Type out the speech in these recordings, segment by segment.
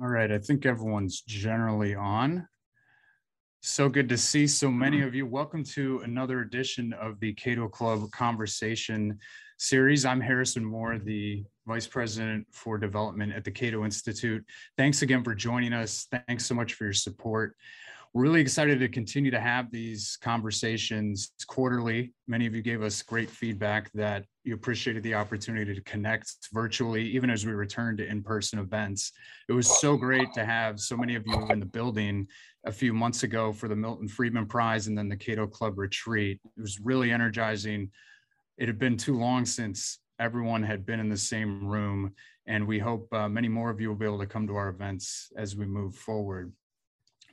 All right, I think everyone's generally on. So good to see so many mm-hmm. of you. Welcome to another edition of the Cato Club Conversation Series. I'm Harrison Moore, the Vice President for Development at the Cato Institute. Thanks again for joining us. Thanks so much for your support. We're really excited to continue to have these conversations quarterly. Many of you gave us great feedback that you appreciated the opportunity to connect virtually, even as we return to in-person events. It was so great to have so many of you in the building a few months ago for the Milton Friedman Prize and then the Cato Club retreat. It was really energizing. It had been too long since everyone had been in the same room, and we hope uh, many more of you will be able to come to our events as we move forward.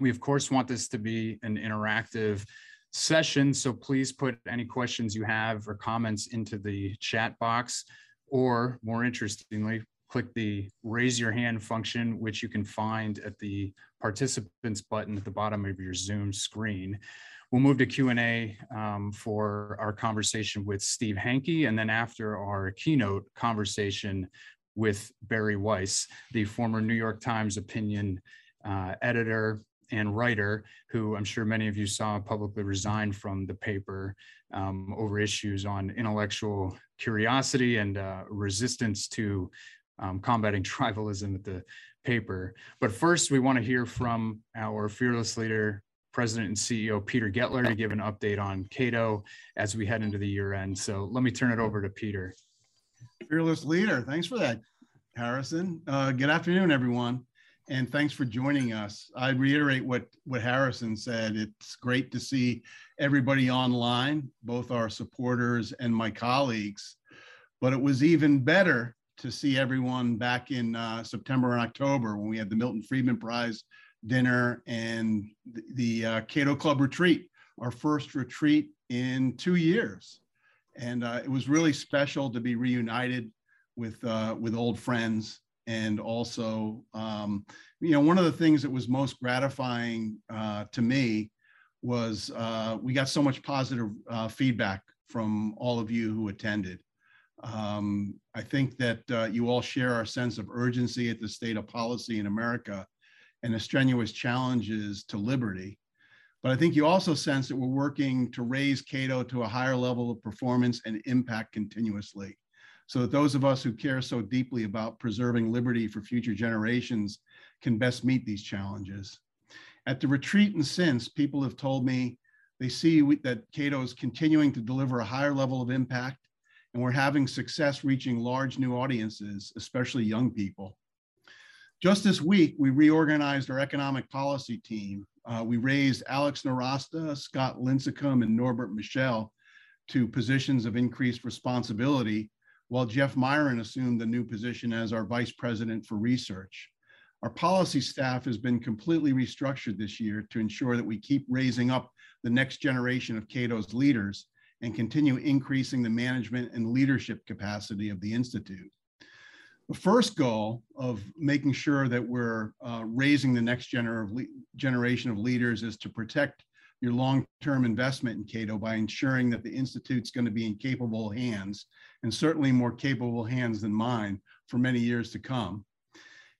We, of course, want this to be an interactive session, so please put any questions you have or comments into the chat box, or more interestingly, click the raise your hand function, which you can find at the participants button at the bottom of your Zoom screen. We'll move to Q&A um, for our conversation with Steve Hanke, and then after our keynote conversation with Bari Weiss, the former New York Times opinion uh, editor and writer, who I'm sure many of you saw publicly resign from the paper um, over issues on intellectual curiosity and uh, resistance to um, combating tribalism at the paper. But first, we want to hear from our fearless leader, President and CEO Peter Goettler, to give an update on Cato as we head into the year end. So let me turn it over to Peter. Fearless leader, thanks for that, Harrison. Uh, good afternoon, everyone and thanks for joining us. I reiterate what, what Harrison said. It's great to see everybody online, both our supporters and my colleagues. But it was even better to see everyone back in uh, September and October when we had the Milton Friedman Prize dinner and the, the uh, Cato Club retreat, our first retreat in two years. And uh, it was really special to be reunited with, uh, with old friends and also um, you know one of the things that was most gratifying uh, to me was uh, we got so much positive uh, feedback from all of you who attended. Um, i think that uh, you all share our sense of urgency at the state of policy in america and the strenuous challenges to liberty. But i think you also sense that we're working to raise cato to a higher level of performance and impact continuously so that those of us who care so deeply about preserving liberty for future generations can best meet these challenges. At the retreat and since, people have told me they see that Cato is continuing to deliver a higher level of impact, and we're having success reaching large new audiences, especially young people. Just this week, we reorganized our economic policy team. Uh, we raised Alex Nowrasteh, Scott Lincicome, and Norbert Michel to positions of increased responsibility while Jeff Miron assumed the new position as our vice president for research. Our policy staff has been completely restructured this year to ensure that we keep raising up the next generation of Cato's leaders and continue increasing the management and leadership capacity of the Institute. The first goal of making sure that we're uh, raising the next gener of generation of leaders is to protect your long-term investment in Cato by ensuring that the Institute's going to be in capable hands and certainly more capable hands than mine for many years to come.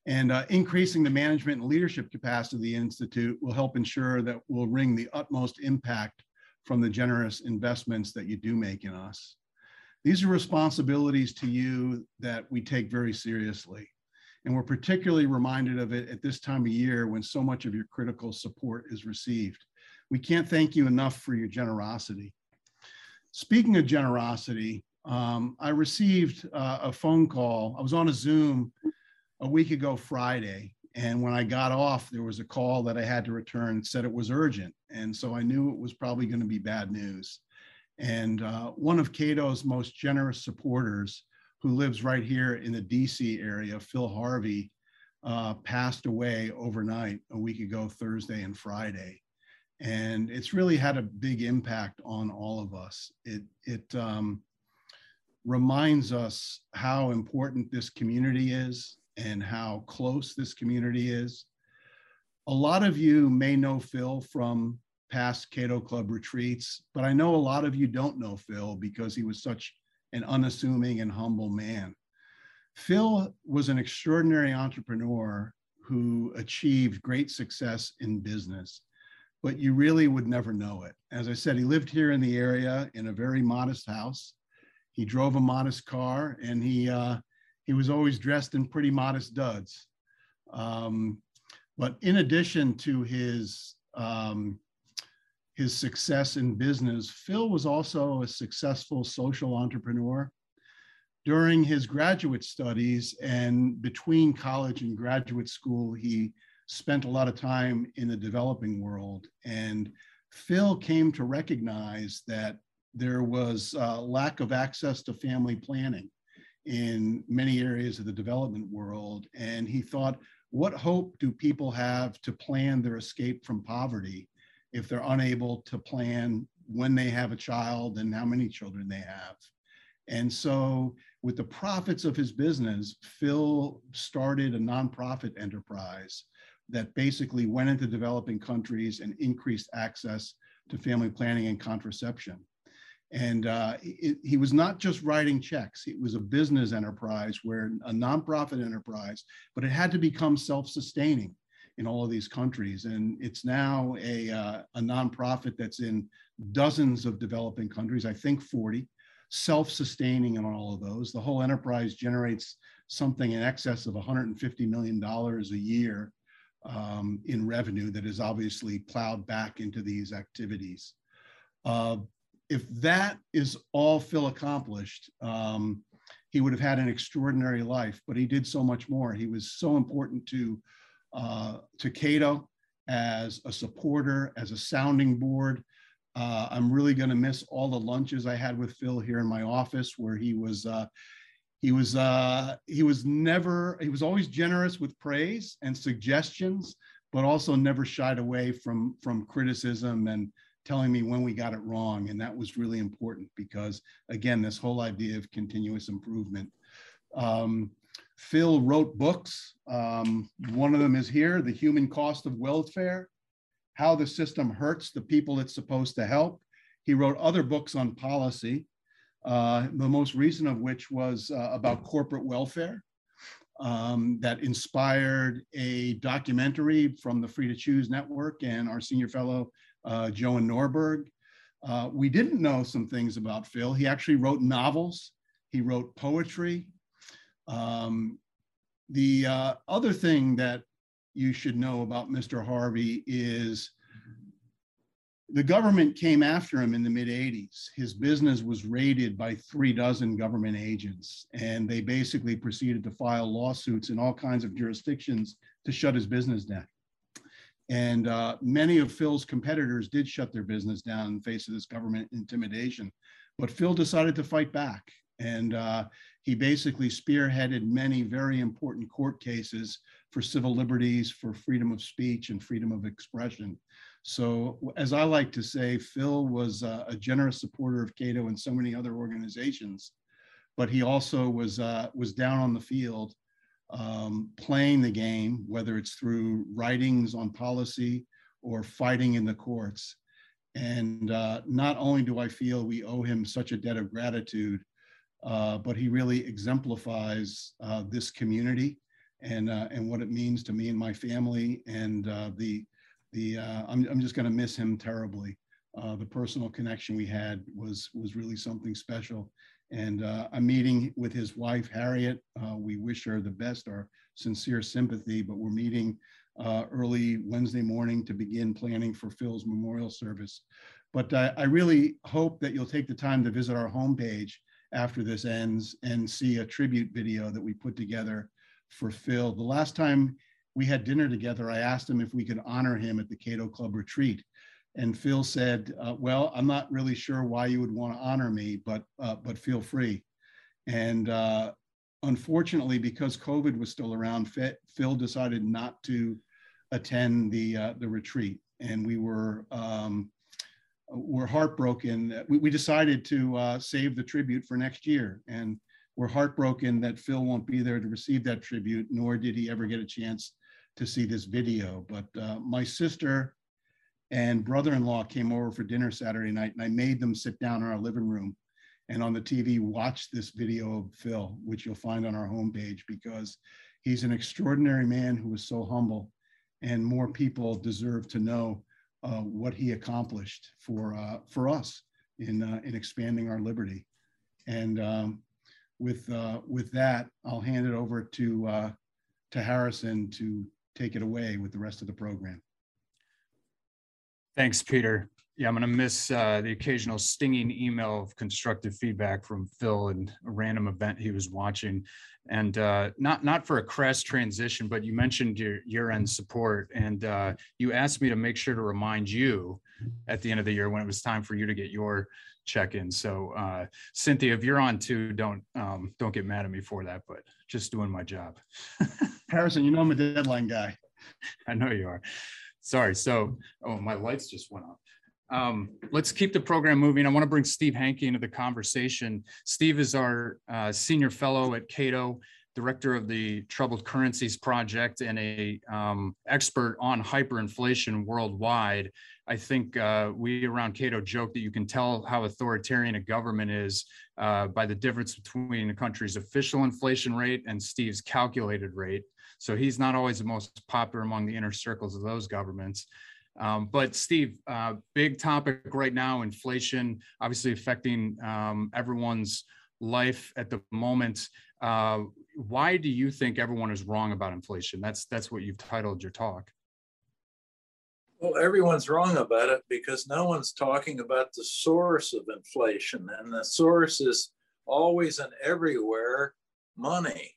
And uh, increasing the management and leadership capacity of the Institute will help ensure that we'll wring the utmost impact from the generous investments that you do make in us. These are responsibilities to you that we take very seriously. And we're particularly reminded of it at this time of year when so much of your critical support is received. We can't thank you enough for your generosity. Speaking of generosity, um, I received uh, a phone call. I was on a Zoom a week ago Friday, and when I got off, there was a call that I had to return. Said it was urgent, and so I knew it was probably going to be bad news. And uh, one of Cato's most generous supporters, who lives right here in the DC area, Phil Harvey, uh, passed away overnight a week ago, Thursday and Friday. And it's really had a big impact on all of us. It, it, um, reminds us how important this community is and how close this community is. A lot of you may know Phil from past Cato Club retreats, but I know a lot of you don't know Phil because he was such an unassuming and humble man. Phil was an extraordinary entrepreneur who achieved great success in business, but you really would never know it. As I said, he lived here in the area in a very modest house. He drove a modest car, and he uh, he was always dressed in pretty modest duds. Um, but in addition to his um, his success in business, Phil was also a successful social entrepreneur. During his graduate studies and between college and graduate school, he spent a lot of time in the developing world. And Phil came to recognize that there was a lack of access to family planning in many areas of the development world. And he thought, what hope do people have to plan their escape from poverty if they're unable to plan when they have a child and how many children they have? And so, with the profits of his business, Phil started a nonprofit enterprise that basically went into developing countries and increased access to family planning and contraception. And uh, it, he was not just writing checks, it was a business enterprise where a nonprofit enterprise, but it had to become self sustaining in all of these countries. And it's now a, uh, a nonprofit that's in dozens of developing countries, I think 40, self sustaining in all of those. The whole enterprise generates something in excess of $150 million a year um, in revenue that is obviously plowed back into these activities. Uh, if that is all Phil accomplished, um, he would have had an extraordinary life. But he did so much more. He was so important to uh, to Cato as a supporter, as a sounding board. Uh, I'm really going to miss all the lunches I had with Phil here in my office, where he was uh, he was uh, he was never he was always generous with praise and suggestions, but also never shied away from from criticism and telling me when we got it wrong. And that was really important because, again, this whole idea of continuous improvement. Um, Phil wrote books. Um, one of them is here The Human Cost of Welfare How the System Hurts the People It's Supposed to Help. He wrote other books on policy, uh, the most recent of which was uh, about corporate welfare. Um, that inspired a documentary from the Free to Choose Network and our senior fellow uh, Johan Norberg. Uh, we didn't know some things about Phil. He actually wrote novels, he wrote poetry. Um, the uh, other thing that you should know about Mr. Harvey is the government came after him in the mid 80s. His business was raided by three dozen government agents, and they basically proceeded to file lawsuits in all kinds of jurisdictions to shut his business down. And uh, many of Phil's competitors did shut their business down in the face of this government intimidation. But Phil decided to fight back. And uh, he basically spearheaded many very important court cases for civil liberties, for freedom of speech, and freedom of expression. So, as I like to say, Phil was a generous supporter of Cato and so many other organizations, but he also was uh, was down on the field um, playing the game, whether it's through writings on policy or fighting in the courts. And uh, not only do I feel we owe him such a debt of gratitude, uh, but he really exemplifies uh, this community and uh, and what it means to me and my family. And the the uh, I'm I'm just going to miss him terribly. the personal connection we had was was really something special. And uh, meeting with his wife, Harriet. Uh, we wish her the best, our sincere sympathy, but we're meeting uh, early Wednesday morning to begin planning for Phil's memorial service. But I really hope that you'll take the time to visit our homepage after this ends and see a tribute video that we put together for Phil. The last time we had dinner together, I asked him if we could honor him at the Cato Club retreat. And Phil said, uh, "Well, I'm not really sure why you would want to honor me, but uh, but feel free." And uh, unfortunately, because COVID was still around, Phil decided not to attend the uh, the retreat, and we were um, were heartbroken. We, we decided to uh, save the tribute for next year, and we're heartbroken that Phil won't be there to receive that tribute, nor did he ever get a chance to see this video. But uh, my sister and brother-in-law came over for dinner Saturday night, and I made them sit down in our living room and on the TV watch this video of Phil, which you'll find on our homepage because He's an extraordinary man who was so humble, and more people deserve to know uh, what he accomplished for uh, for us in uh, in expanding our liberty. And um, with uh, with that, I'll hand it over to uh, to Harrison to take it away with the rest of the program. Thanks, Peter. Yeah, I'm going to miss uh, the occasional stinging email of constructive feedback from Phil and a random event he was watching, and uh, not not for a crass transition, but you mentioned your year-end support, and uh, you asked me to make sure to remind you at the end of the year when it was time for you to get your check-in. So, uh, Cynthia, if you're on too, don't um, don't get mad at me for that, but just doing my job. Harrison, you know I'm a deadline guy. I know you are. Sorry. So, oh, my lights just went off. Um, let's keep the program moving. I want to bring Steve Hanke into the conversation. Steve is our uh, senior fellow at Cato, director of the Troubled Currencies Project, and a um, expert on hyperinflation worldwide. I think uh, we around Cato joke that you can tell how authoritarian a government is uh, by the difference between a country's official inflation rate and Steve's calculated rate. So he's not always the most popular among the inner circles of those governments. Um, but Steve, uh, big topic right now, inflation obviously affecting um, everyone's life at the moment. Uh, why do you think everyone is wrong about inflation? That's that's what you've titled your talk. Well, everyone's wrong about it because no one's talking about the source of inflation, and the source is always and everywhere money,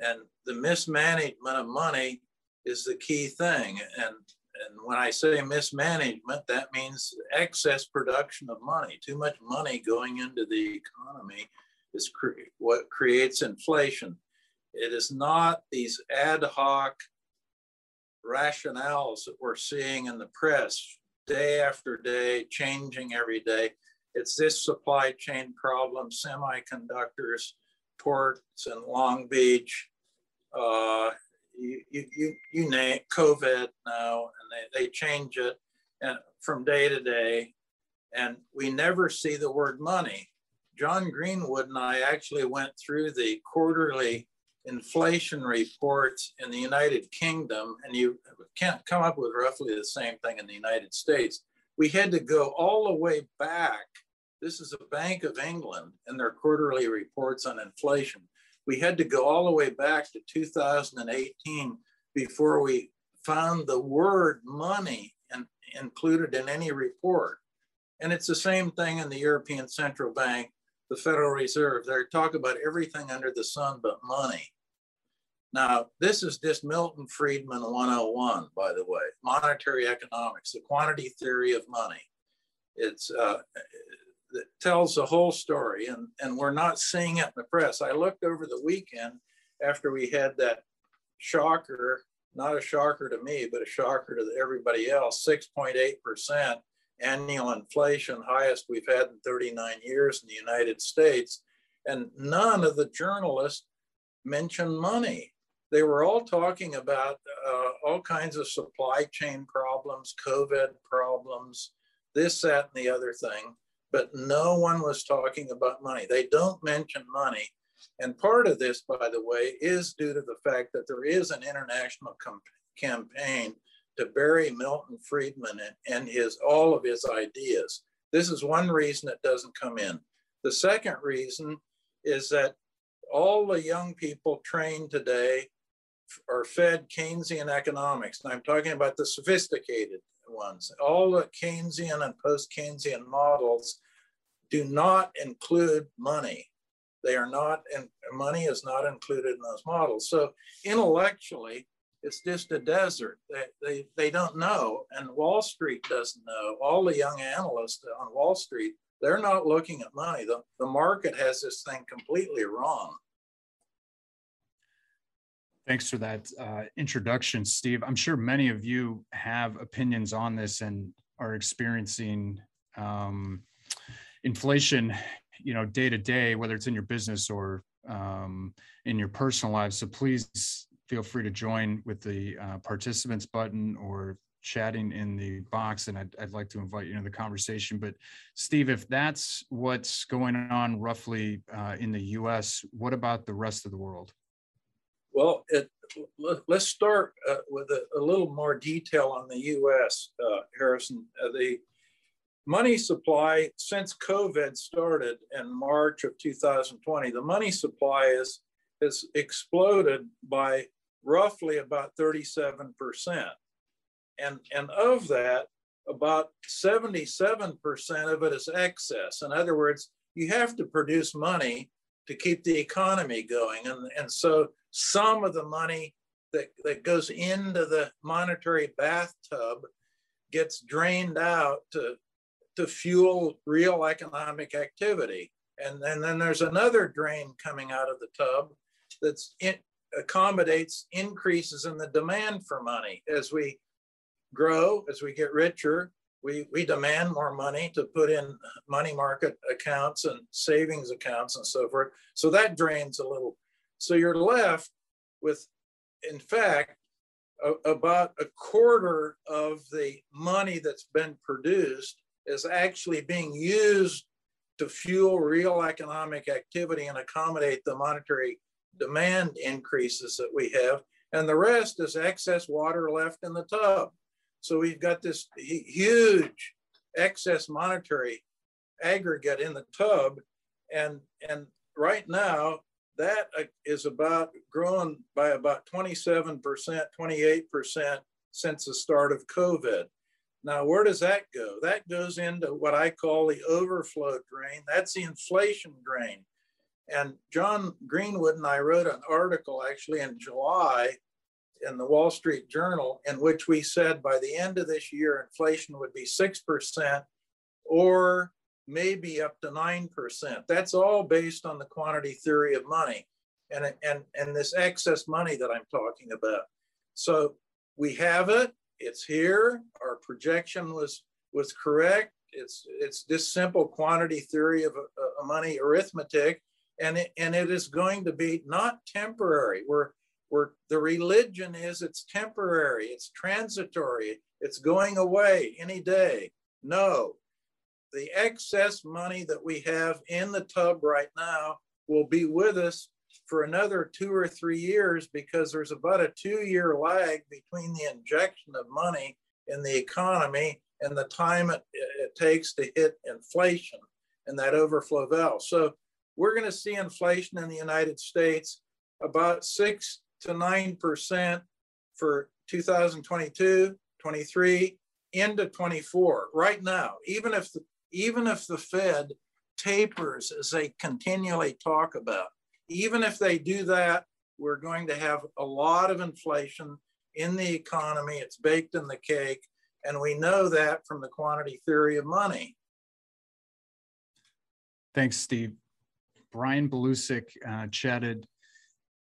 and the mismanagement of money is the key thing. And and when I say mismanagement, that means excess production of money. Too much money going into the economy is cre- what creates inflation. It is not these ad hoc rationales that we're seeing in the press day after day, changing every day. It's this supply chain problem, semiconductors, ports in Long Beach, uh, you, you, you name COVID now, and they, they change it and from day to day, and we never see the word money. John Greenwood and I actually went through the quarterly inflation reports in the United Kingdom, and you can't come up with roughly the same thing in the United States. We had to go all the way back. This is a Bank of England and their quarterly reports on inflation we had to go all the way back to 2018 before we found the word money and included in any report. And it's the same thing in the European Central Bank, the Federal Reserve. They talk about everything under the sun but money. Now, this is just Milton Friedman 101, by the way, monetary economics, the quantity theory of money. It's uh, that tells the whole story, and, and we're not seeing it in the press. I looked over the weekend after we had that shocker, not a shocker to me, but a shocker to everybody else 6.8% annual inflation, highest we've had in 39 years in the United States. And none of the journalists mentioned money. They were all talking about uh, all kinds of supply chain problems, COVID problems, this, that, and the other thing but no one was talking about money. They don't mention money. And part of this, by the way, is due to the fact that there is an international campaign to bury Milton Friedman and, and his all of his ideas. This is one reason it doesn't come in. The second reason is that all the young people trained today are fed Keynesian economics. And I'm talking about the sophisticated ones. All the Keynesian and post Keynesian models do not include money. They are not, and money is not included in those models. So intellectually, it's just a desert. They, they, they don't know, and Wall Street doesn't know. All the young analysts on Wall Street, they're not looking at money. The, the market has this thing completely wrong. Thanks for that uh, introduction, Steve. I'm sure many of you have opinions on this and are experiencing um, inflation, you know, day to day, whether it's in your business or um, in your personal lives. So please feel free to join with the uh, participants button or chatting in the box and I'd, I'd, like to invite you into the conversation but steve if that's what's going on roughly uh, in the us what about the rest of the world well it, let's start uh, with a, a, little more detail on the U.S. Uh, Harrison, uh, the money supply since COVID started in March of 2020, the money supply is has exploded by roughly about 37 percent, and and of that, about 77 percent of it is excess. In other words, you have to produce money to keep the economy going, and and so some of the money that, that goes into the monetary bathtub gets drained out to, to fuel real economic activity. And, and then there's another drain coming out of the tub that's in, accommodates increases in the demand for money. As we grow, as we get richer, we, we demand more money to put in money market accounts and savings accounts and so forth. So that drains a little so you're left with, in fact, a, about a quarter of the money that's been produced is actually being used to fuel real economic activity and accommodate the monetary demand increases that we have. And the rest is excess water left in the tub. So we've got this huge excess monetary aggregate in the tub. And, and right now, that uh, about growing by about 27%, 28% since the start of COVID. Now, where does that go? That goes into what I call the overflow drain. That's the inflation drain. And John Greenwood and I wrote an article actually in July in the Wall Street Journal in which we said by the end of this year, inflation would be 6% or maybe up to 9%. That's all based on the quantity theory of money and, and, and this excess money that I'm talking about. So we have it, it's here, our projection was, was correct. It's, it's this simple quantity theory of a, a money arithmetic, and it, and it is going to be not temporary. We're, the religion is it's temporary, it's transitory, it's going away any day. No, the excess money that we have in the tub right now will be with us for another two or three years because there's about a two year lag between the injection of money in the economy and the time it, it takes to hit inflation and that overflow valve. So we're going to see inflation in the United States about six to nine percent for 2022, 23, into 24 right now. Even if the even if the Fed tapers as they continually talk about, even if they do that, we're going to have a lot of inflation in the economy. It's baked in the cake. And we know that from the quantity theory of money. Thanks, Steve. Brian Belusic uh, chatted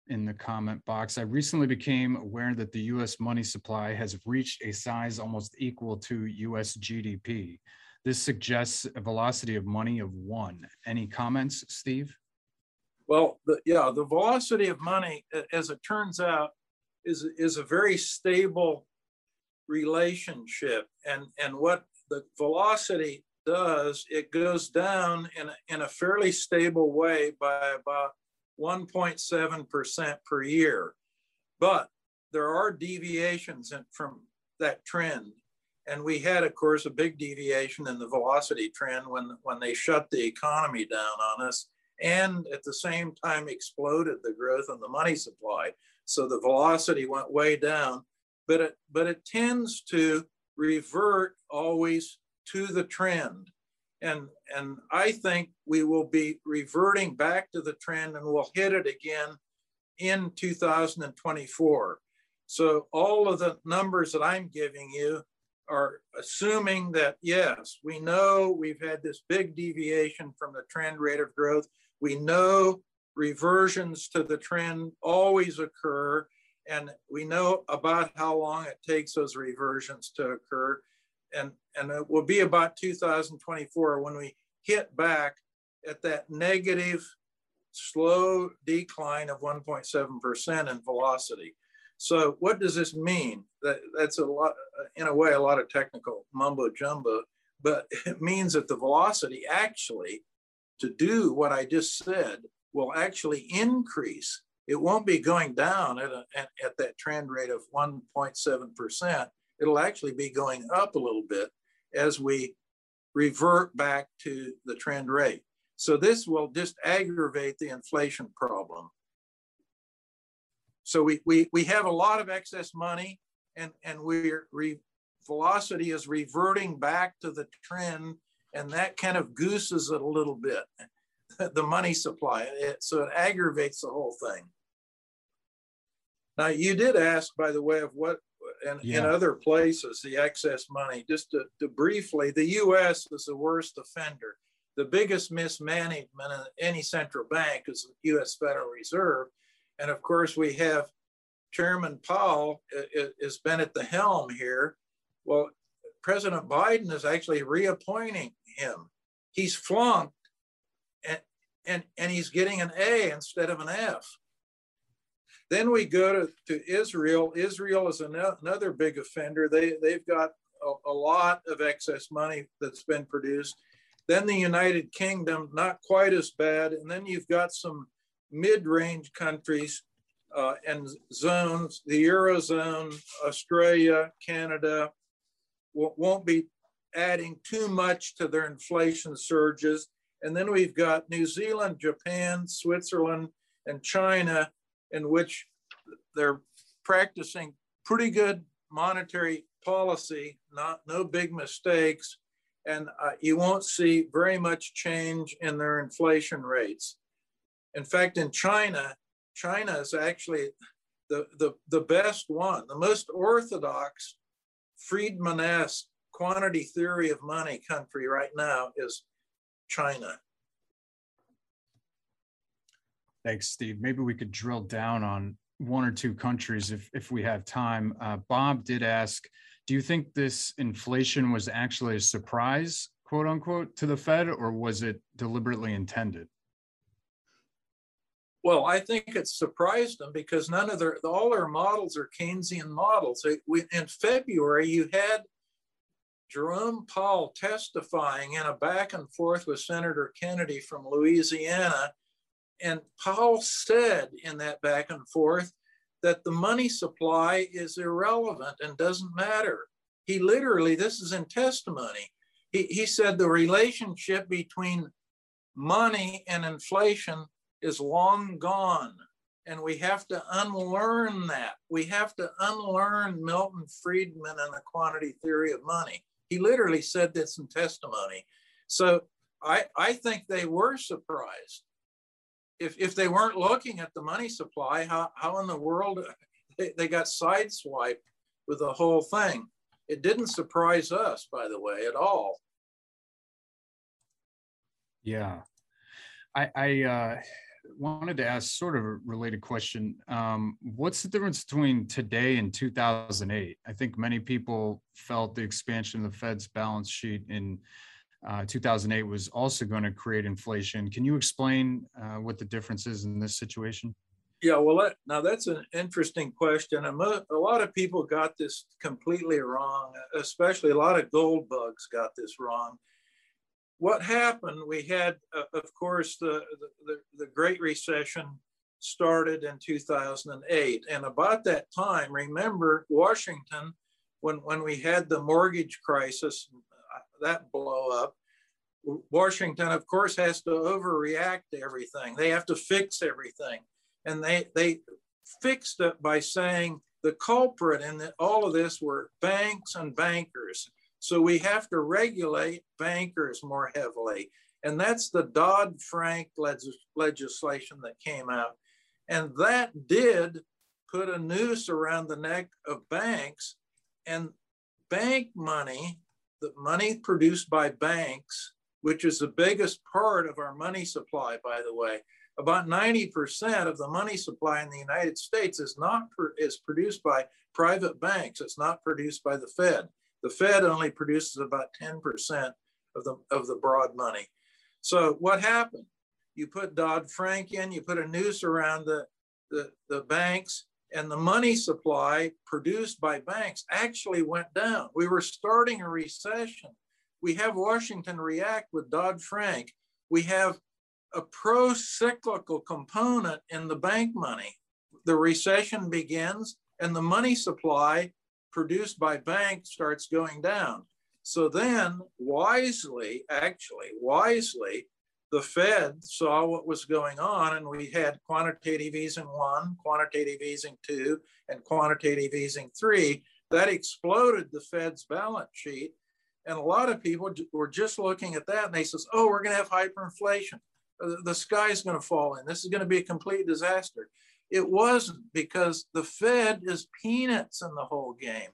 in the comment box. I recently became aware that the US money supply has reached a size almost equal to US GDP. This suggests a velocity of money of one. Any comments, Steve? Well, the, yeah, the velocity of money, as it turns out, is, is a very stable relationship. And, and what the velocity does, it goes down in, in a fairly stable way by about 1.7% per year. But there are deviations from that trend. And we had, of course, a big deviation in the velocity trend when, when they shut the economy down on us and at the same time exploded the growth in the money supply. So the velocity went way down, but it, but it tends to revert always to the trend. And, and I think we will be reverting back to the trend and we'll hit it again in 2024. So all of the numbers that I'm giving you are assuming that, yes, we know we've had this big deviation from the trend rate of growth. We know reversions to the trend always occur, and we know about how long it takes those reversions to occur. And, and it will be about 2024 when we hit back at that negative slow decline of 1.7% in velocity. So what does this mean? That, that's a lot, in a way, a lot of technical mumbo jumbo, but it means that the velocity actually to do what I just said will actually increase It won't be going down at, a, at, at that trend rate of 1.7%. It'll actually be going up a little bit as we revert back to the trend rate. So this will just aggravate the inflation problem. So we, we, we have a lot of excess money and, and we're re, velocity is reverting back to the trend and that kind of gooses it a little bit, the money supply. It, so it aggravates the whole thing. Now you did ask, by the way, of what and yeah. in other places, the excess money. Just to, to, briefly, the U.S. is the worst offender. The biggest mismanagement in any central bank is the U.S. Federal Reserve, and of course, we have Chairman Powell uh, uh, has been at the helm here. Well, President Biden is actually reappointing him. He's flunked, and and and he's getting an A instead of an F. Then we go to, to Israel. Israel is another big offender. They, they've got a, a lot of excess money that's been produced. Then the United Kingdom, not quite as bad. And then you've got some mid range countries uh, and zones, the Eurozone, Australia, Canada, won't be adding too much to their inflation surges. And then we've got New Zealand, Japan, Switzerland, and China in which they're practicing pretty good monetary policy, not no big mistakes, and uh, you won't see very much change in their inflation rates. In fact, in China, China is actually the, the, the best one, the most orthodox Friedman-esque quantity theory of money country right now is China. Thanks, Steve. Maybe we could drill down on one or two countries if, if we have time. Uh, Bob did ask, do you think this inflation was actually a surprise, quote unquote, to the Fed, or was it deliberately intended? Well, I think it surprised them because none of their all their models are Keynesian models. in February, you had Jerome Powell testifying in a back and forth with Senator Kennedy from Louisiana and Powell said in that back and forth that the money supply is irrelevant and doesn't matter. He literally, this is in testimony, he, he said the relationship between money and inflation is long gone. And we have to unlearn that. We have to unlearn Milton Friedman and the quantity theory of money. He literally said this in testimony. So I, I think they were surprised if, if they weren't looking at the money supply, how, how in the world they, they got sideswiped with the whole thing? It didn't surprise us, by the way, at all. Yeah. I, I uh, wanted to ask sort of a related question. Um, what's the difference between today and 2008? I think many people felt the expansion of the Fed's balance sheet in uh, 2008 was also going to create inflation. Can you explain uh, what the difference is in this situation? Yeah, well, that, now that's an interesting question. A lot of people got this completely wrong, especially a lot of gold bugs got this wrong. What happened? We had, uh, of course, the, the, the Great Recession started in 2008. And about that time, remember Washington, when, when we had the mortgage crisis, that blow up. Washington, of course, has to overreact to everything. They have to fix everything. And they, they fixed it by saying the culprit in the, all of this were banks and bankers. So we have to regulate bankers more heavily. And that's the Dodd Frank legislation that came out. And that did put a noose around the neck of banks. And bank money the money produced by banks, which is the biggest part of our money supply, by the way, about 90% of the money supply in the United States is not is produced by private banks. It's not produced by the Fed. The Fed only produces about 10% of the, of the broad money. So what happened? You put Dodd-Frank in, you put a noose around the, the, the banks, and the money supply produced by banks actually went down. We were starting a recession. We have Washington react with Dodd Frank. We have a pro cyclical component in the bank money. The recession begins and the money supply produced by banks starts going down. So then, wisely, actually, wisely, the Fed saw what was going on, and we had quantitative easing one, quantitative easing two, and quantitative easing three. That exploded the Fed's balance sheet. And a lot of people were just looking at that and they says, oh, we're going to have hyperinflation. Uh, the sky's going to fall in. This is going to be a complete disaster. It wasn't because the Fed is peanuts in the whole game.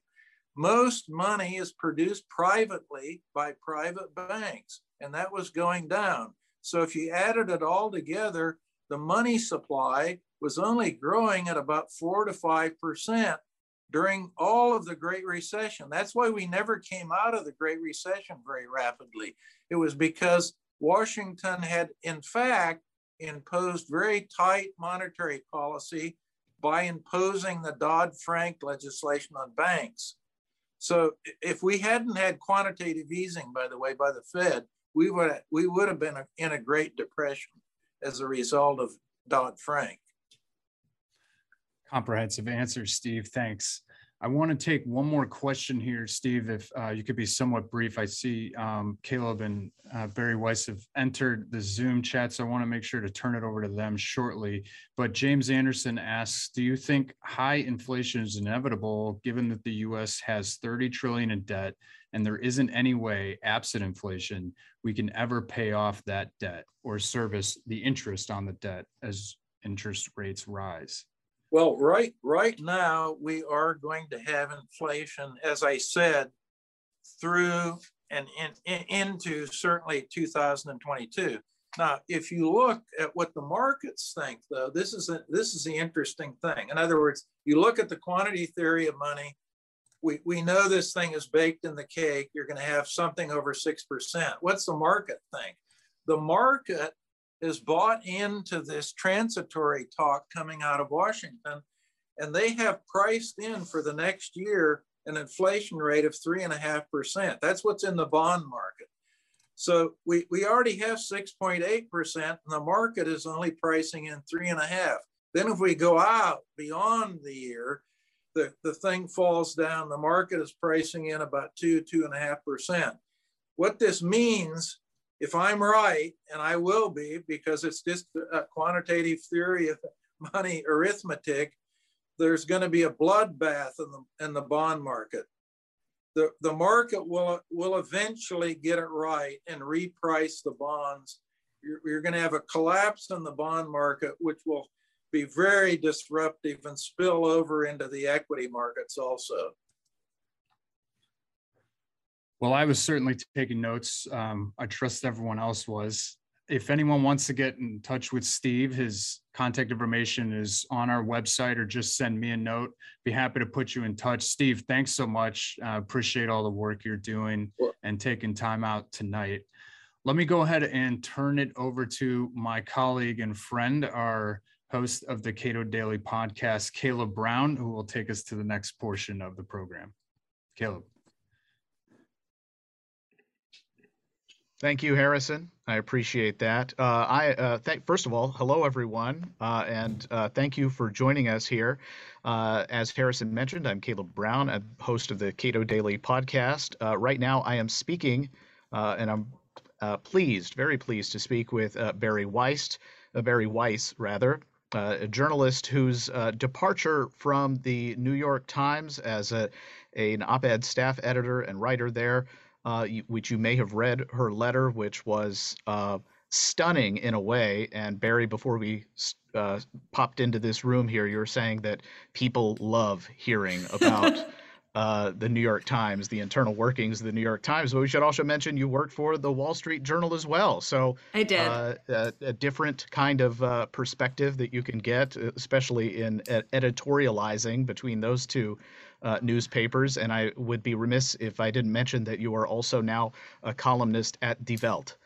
Most money is produced privately by private banks, and that was going down. So if you added it all together, the money supply was only growing at about four to five percent during all of the Great Recession. That's why we never came out of the Great Recession very rapidly. It was because Washington had, in fact, imposed very tight monetary policy by imposing the Dodd Frank legislation on banks. So if we hadn't had quantitative easing, by the way, by the Fed, we would we would have been in a Great Depression as a result of Dodd Frank. Comprehensive answer, Steve. Thanks. I want to take one more question here, Steve, if uh, you could be somewhat brief. I see um, Caleb and uh, Bari Weiss have entered the Zoom chat, so I want to make sure to turn it over to them shortly. But James Anderson asks, do you think high inflation is inevitable given that the US has 30 trillion in debt and there isn't any way, absent inflation, we can ever pay off that debt or service the interest on the debt as interest rates rise? Well, right right now we are going to have inflation, as I said, through and in, in, into certainly 2022. Now, if you look at what the markets think, though, this is a, this is the interesting thing. In other words, you look at the quantity theory of money. We, we know this thing is baked in the cake. You're going to have something over six percent. What's the market think? The market is bought into this transitory talk coming out of Washington, and they have priced in for the next year an inflation rate of three and a half percent. That's what's in the bond market. So we, we already have 6.8%, and the market is only pricing in three and a half. Then if we go out beyond the year, the, the thing falls down. The market is pricing in about two, two and a half percent. What this means if I'm right, and I will be because it's just a quantitative theory of money arithmetic, there's going to be a bloodbath in the, in the bond market. The, the market will, will eventually get it right and reprice the bonds. You're, you're going to have a collapse in the bond market, which will be very disruptive and spill over into the equity markets also. Well, I was certainly taking notes. Um, I trust everyone else was. If anyone wants to get in touch with Steve, his contact information is on our website or just send me a note. Be happy to put you in touch. Steve, thanks so much. Uh, appreciate all the work you're doing and taking time out tonight. Let me go ahead and turn it over to my colleague and friend, our host of the Cato Daily podcast, Caleb Brown, who will take us to the next portion of the program. Caleb. Thank you, Harrison. I appreciate that. Uh, I uh, th- first of all, hello everyone, uh, and uh, thank you for joining us here. Uh, as Harrison mentioned, I'm Caleb Brown, a host of the Cato Daily podcast. Uh, right now, I am speaking, and I'm pleased, very pleased to speak with Bari Weiss, Bari Weiss rather, a journalist whose departure from the New York Times as a, an op-ed staff editor and writer there uh, which you may have read her letter, which was uh, stunning in a way. And Bari, before we uh, popped into this room here, you were saying that people love hearing about. Uh, the New York Times, the internal workings of the New York Times. But we should also mention you worked for the Wall Street Journal as well. So I did uh, a, a, different kind of uh, perspective that you can get, especially in editorializing between those two uh, newspapers. And I would be remiss if I didn't mention that you are also now a columnist at Die Welt.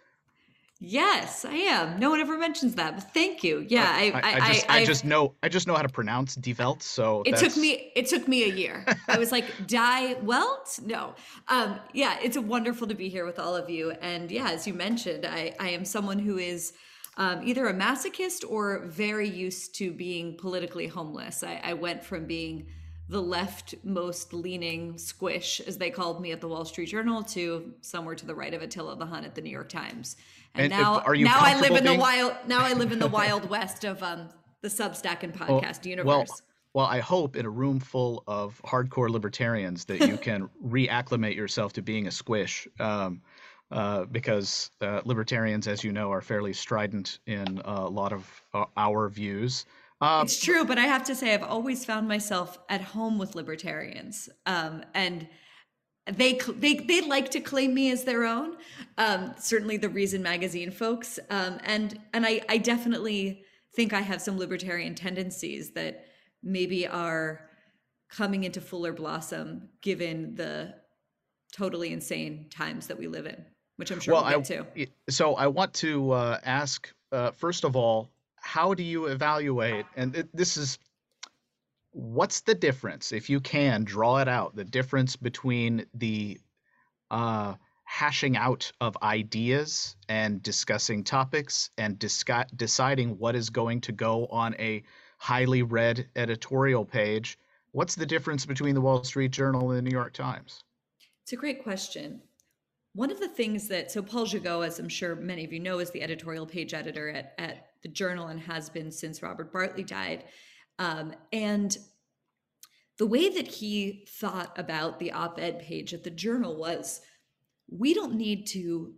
Yes, I am. No one ever mentions that, but thank you. Yeah, I, I, I, I just, I, just know, I just know how to pronounce Die Welt. So it took me, it took me a year. I was like, Die Welt? No. Um, yeah, it's wonderful to be here with all of you. And yeah, as you mentioned, I, I am someone who is um, either a masochist or very used to being politically homeless. I, I went from being the left most leaning squish, as they called me at the Wall Street Journal, to somewhere to the right of Attila the Hun at the New York Times. And, and now, now I live in being... the wild. Now I live in the wild west of um, the Substack and podcast well, universe. Well, well, I hope in a room full of hardcore libertarians that you can reacclimate yourself to being a squish. Um, uh, because uh, libertarians, as you know, are fairly strident in a lot of uh, our views. Um, it's true, but I have to say, I've always found myself at home with libertarians, um, and they they they like to claim me as their own. Um, certainly, the Reason Magazine folks, um, and and I I definitely think I have some libertarian tendencies that maybe are coming into fuller blossom given the totally insane times that we live in, which I'm sure well, we'll get I, to. So I want to uh, ask uh, first of all how do you evaluate? And it, this is what's the difference, if you can draw it out, the difference between the uh, hashing out of ideas and discussing topics and disca- deciding what is going to go on a highly read editorial page. What's the difference between the Wall Street Journal and the New York Times? It's a great question. One of the things that, so Paul Gigot, as I'm sure many of you know, is the editorial page editor at, at the journal and has been since Robert Bartley died. Um, and the way that he thought about the op ed page at the journal was we don't need to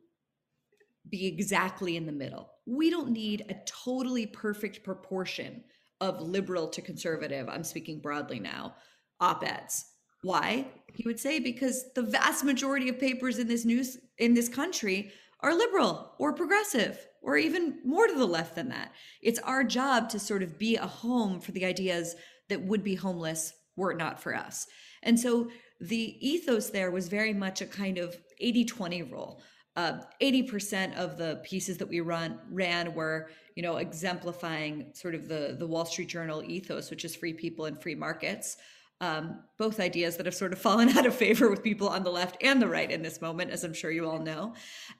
be exactly in the middle. We don't need a totally perfect proportion of liberal to conservative. I'm speaking broadly now, op eds. Why? He would say because the vast majority of papers in this news in this country are liberal or progressive or even more to the left than that. It's our job to sort of be a home for the ideas that would be homeless were it not for us. And so the ethos there was very much a kind of 80 20 rule. Uh, 80% of the pieces that we run ran were you know exemplifying sort of the the wall street journal ethos which is free people and free markets um, both ideas that have sort of fallen out of favor with people on the left and the right in this moment, as I'm sure you all know.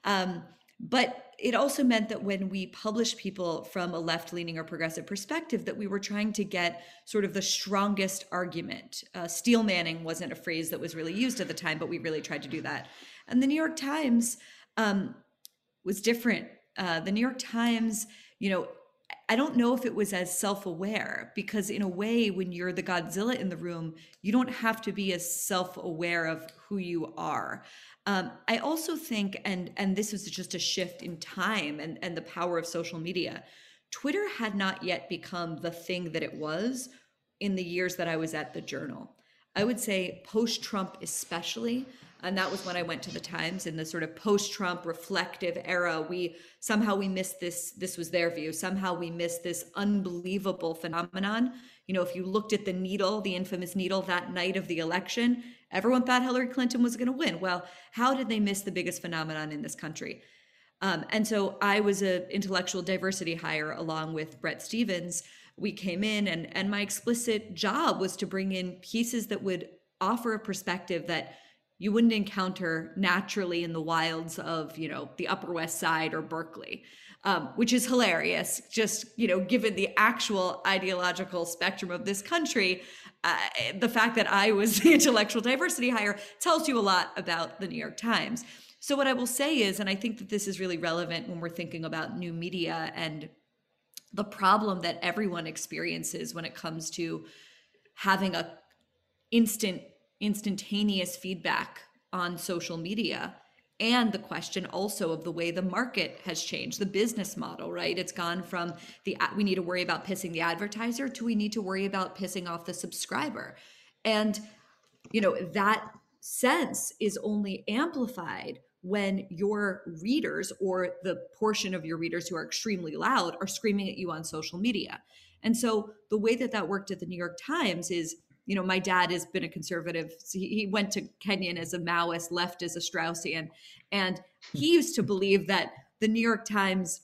Um, but it also meant that when we published people from a left leaning or progressive perspective, that we were trying to get sort of the strongest argument. Uh, steel manning wasn't a phrase that was really used at the time, but we really tried to do that. And the New York Times um, was different. Uh, the New York Times, you know, I don't know if it was as self aware because, in a way, when you're the Godzilla in the room, you don't have to be as self aware of who you are. Um, I also think, and and this was just a shift in time and and the power of social media. Twitter had not yet become the thing that it was in the years that I was at the Journal. I would say post Trump, especially, and that was when i went to the times in the sort of post-trump reflective era. We somehow we missed this this was their view. Somehow we missed this unbelievable phenomenon. You know if you looked at the needle the infamous needle that night of the election everyone thought hillary clinton was going to win. Well how did they miss the biggest phenomenon in this country? Um, and so i was an intellectual diversity hire along with Bret Stephens. We came in and and my explicit job was to bring in pieces that would offer a perspective that you wouldn't encounter naturally in the wilds of you know the upper west side or berkeley um, which is hilarious just you know given the actual ideological spectrum of this country uh, the fact that i was the intellectual diversity hire tells you a lot about the new york times. So what i will say is and i think that this is really relevant when we're thinking about new media and the problem that everyone experiences when it comes to having a instant instantaneous feedback on social media and the question also of the way the market has changed the business model right? It's gone from the we need to worry about pissing the advertiser to we need to worry about pissing off the subscriber. And you know that sense is only amplified when your readers or the portion of your readers who are extremely loud are screaming at you on social media. And so the way that that worked at the new york times is you know, my dad has been a conservative. So he, he went to Kenyon as a Maoist, left as a Straussian. And he hmm. used to believe that the New York Times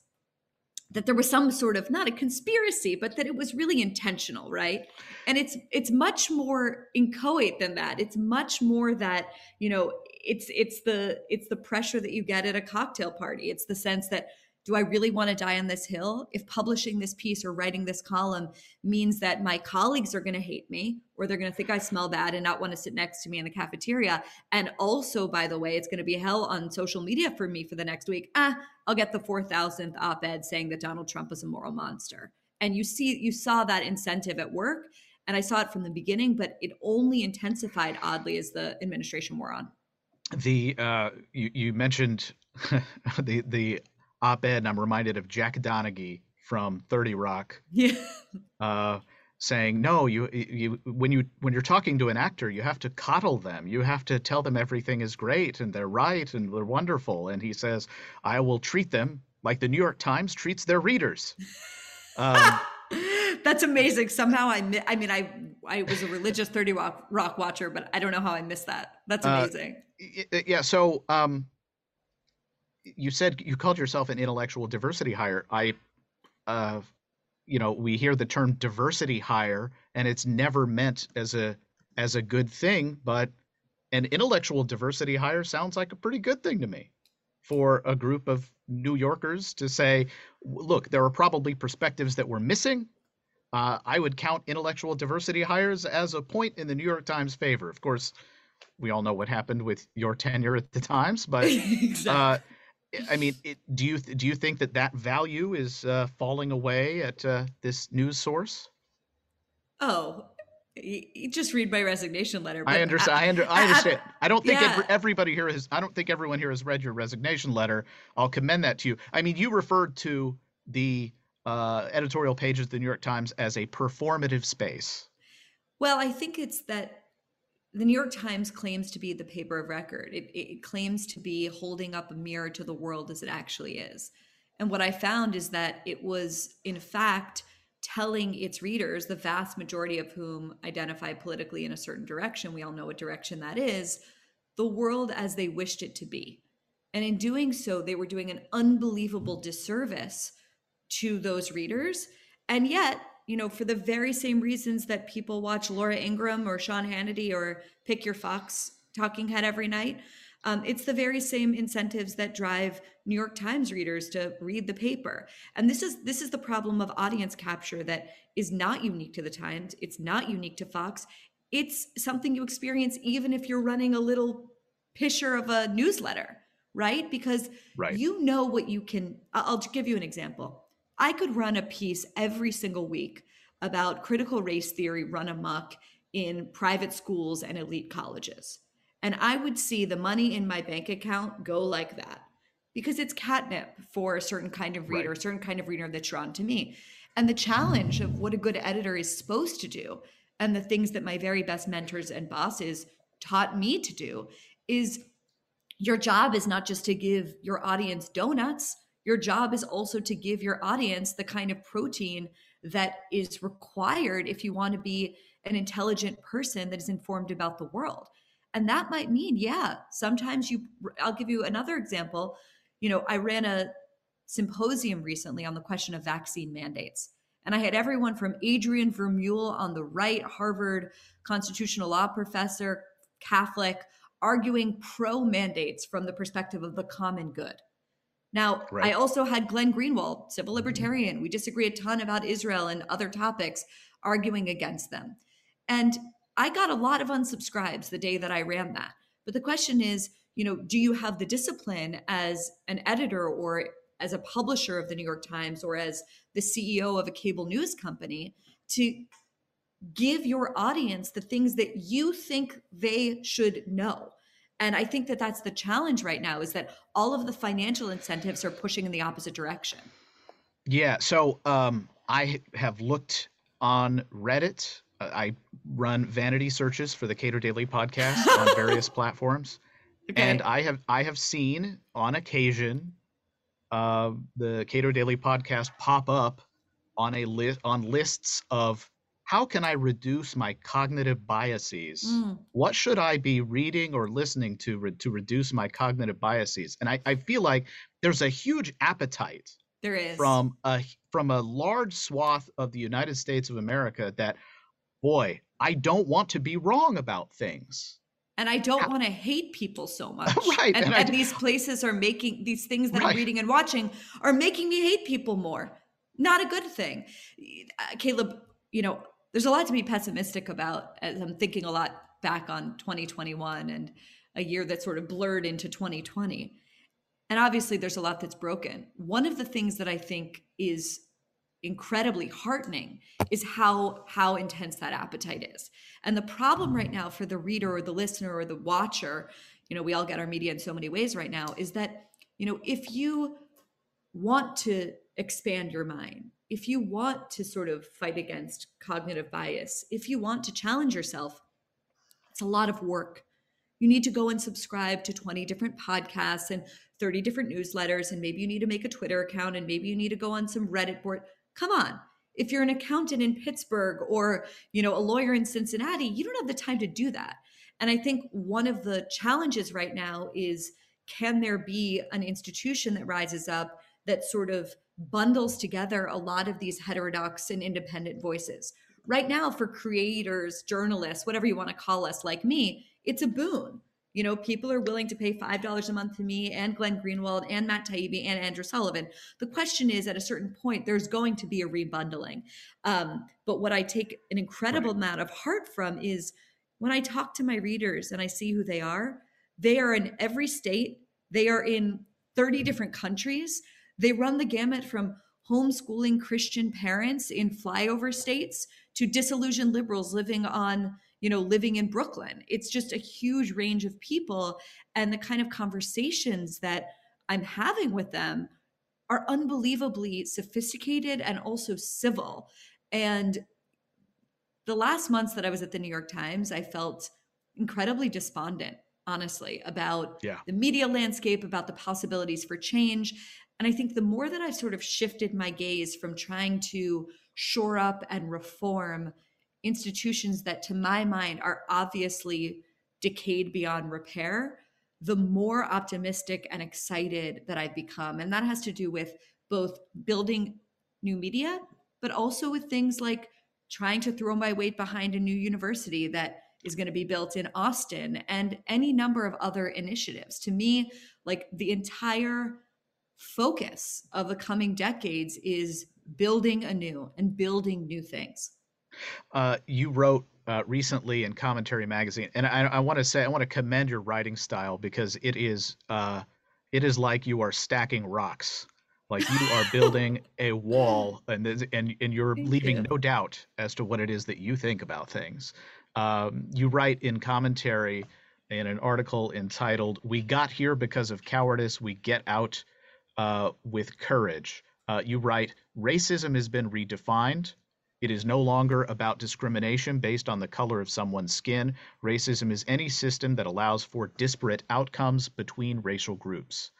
that there was some sort of not a conspiracy but that it was really intentional right and it's it's much more inchoate than that it's much more that you know it's it's the it's the pressure that you get at a cocktail party it's the sense that do I really want to die on this hill? If publishing this piece or writing this column means that my colleagues are going to hate me or they're going to think I smell bad and not want to sit next to me in the cafeteria. And also, by the way, it's going to be hell on social media for me for the next week. Ah, I'll get the 4,000th op ed saying that Donald Trump is a moral monster. And you see, you saw that incentive at work. And I saw it from the beginning, but it only intensified oddly as the administration wore on. The uh, you, you mentioned the the op-ed, and I'm reminded of Jack Donaghy from 30 Rock. Yeah. Uh, saying no you you when you when you're talking to an actor you have to coddle them. You have to tell them everything is great and they're right and they're wonderful. And he says i will treat them like the new york times treats their readers. Um, that's amazing. Somehow i i mean i i was a religious 30 rock, rock watcher but i don't know how i missed that. That's Uh, amazing. yeah so um you said you called yourself an intellectual diversity hire. I uh you know we hear the term diversity hire and it's never meant as a as a good thing but an intellectual diversity hire sounds like a pretty good thing to me for a group of new yorkers to say look there are probably perspectives that we're missing. Uh, i would count intellectual diversity hires as a point in the new york times favor. Of course we all know what happened with your tenure at the times but exactly. uh, I mean, it, do you do you think that that value is uh, falling away at uh, this news source? oh just read my resignation letter I understand. I, under, I I- understand. I don't think every, yeah. everybody here has. I don't think everyone here has read your resignation letter. I'll commend that to you. I mean, you referred to the uh, editorial pages of the New York Times as a performative space. Well, I think it's that the New York Times claims to be the paper of record. It, it claims to be holding up a mirror to the world as it actually is. And what I found is that it was, in fact, telling its readers, the vast majority of whom identify politically in a certain direction, we all know what direction that is, the world as they wished it to be. And in doing so, they were doing an unbelievable disservice to those readers. And yet, you know, for the very same reasons that people watch Laura Ingraham or Sean Hannity or pick your Fox talking head every night, um, it's the very same incentives that drive New York Times readers to read the paper. And this is this is the problem of audience capture that is not unique to the Times. It's not unique to Fox. It's something you experience even if you're running a little pisher of a newsletter, right? Because Right. you know what you can. I'll give you an example. I could run a piece every single week about critical race theory run amok in private schools and elite colleges. And I would see the money in my bank account go like that because it's catnip for a certain kind of reader, Right. a certain kind of reader that's drawn to me. And the challenge of what a good editor is supposed to do, and the things that my very best mentors and bosses taught me to do, is your job is not just to give your audience donuts your job is also to give your audience the kind of protein that is required if you want to be an intelligent person that is informed about the world and that might mean yeah sometimes you i'll give you another example you know i ran a symposium recently on the question of vaccine mandates and i had everyone from adrian vermeule on the right harvard constitutional law professor catholic arguing pro mandates from the perspective of the common good. Now, Right. I also had Glenn Greenwald, civil mm-hmm. libertarian. We disagree a ton about Israel and other topics, arguing against them. And I got a lot of unsubscribes the day that I ran that. But the question is, you know, do you have the discipline as an editor or as a publisher of the New York Times or as the CEO of a cable news company to give your audience the things that you think they should know and i think that that's the challenge right now is that all of the financial incentives are pushing in the opposite direction Yeah. So um, I have looked on Reddit. Uh, I run vanity searches for the Cato Daily podcast on various platforms, and I have I have seen on occasion uh, the Cato Daily podcast pop up on a list on lists of how can I reduce my cognitive biases. Mm, What should I be reading or listening to re- to reduce my cognitive biases? And I, I feel like there's a huge appetite there is from a from a large swath of the United States of America that boy, I don't want to be wrong about things. and I don't want to hate people so much. right. And, and, and these places are making these things that Right. I'm reading and watching are making me hate people more. Not a good thing. Uh, Caleb, you know, there's a lot to be pessimistic about as I'm thinking a lot back on 2021 and a year that sort of blurred into 2020. And obviously there's a lot that's broken. One of the things that I think is incredibly heartening is how how intense that appetite is and the problem right now for the reader or the listener or the watcher you know we all get our media in so many ways right now is that you know if you want to expand your mind if you want to sort of fight against cognitive bias if you want to challenge yourself it's a lot of work. You need to go and subscribe to 20 different podcasts and 30 different newsletters and maybe you need to make a twitter account and maybe you need to go on some reddit board. Come on. If you're an accountant in pittsburgh or you know a lawyer in cincinnati you don't have the time to do that. And i think one of the challenges right now is can there be an institution that rises up that sort of bundles together a lot of these heterodox and independent voices right now for creators journalists whatever you want to call us like me it's a boon you know, people are willing to pay $5 a month to me and Glenn Greenwald and Matt Taibbi and Andrew Sullivan. The question is at a certain point, there's going to be a rebundling. Um, but what I take an incredible Right. amount of heart from is when I talk to my readers and I see who they are, they are in every state, they are in 30 different countries. They run the gamut from homeschooling Christian parents in flyover states to disillusioned liberals living on you know, living in Brooklyn. It's just a huge range of people. And the kind of conversations that I'm having with them are unbelievably sophisticated and also civil. And the last months that I was at the New York Times, I felt incredibly despondent, honestly, about Yeah. the media landscape, about the possibilities for change. And I think the more that I've sort of shifted my gaze from trying to shore up and reform institutions that, to my mind, are obviously decayed beyond repair, the more optimistic and excited that I've become. And that has to do with both building new media, but also with things like trying to throw my weight behind a new university that is going to be built in Austin and any number of other initiatives. To me, like the entire focus of the coming decades is building anew and building new things. Uh, you wrote uh, recently in Commentary Magazine, and I, I want to say I want to commend your writing style because it is uh, it is like you are stacking rocks, like you are building a wall, and and and you're Thank leaving you. no doubt as to what it is that you think about things. Um, you write in Commentary in an article entitled "We Got Here Because of Cowardice. We Get Out uh, with Courage." Uh, you write, "Racism has been redefined." It is no longer about discrimination based on the color of someone's skin. Racism is any system that allows for disparate outcomes between racial groups.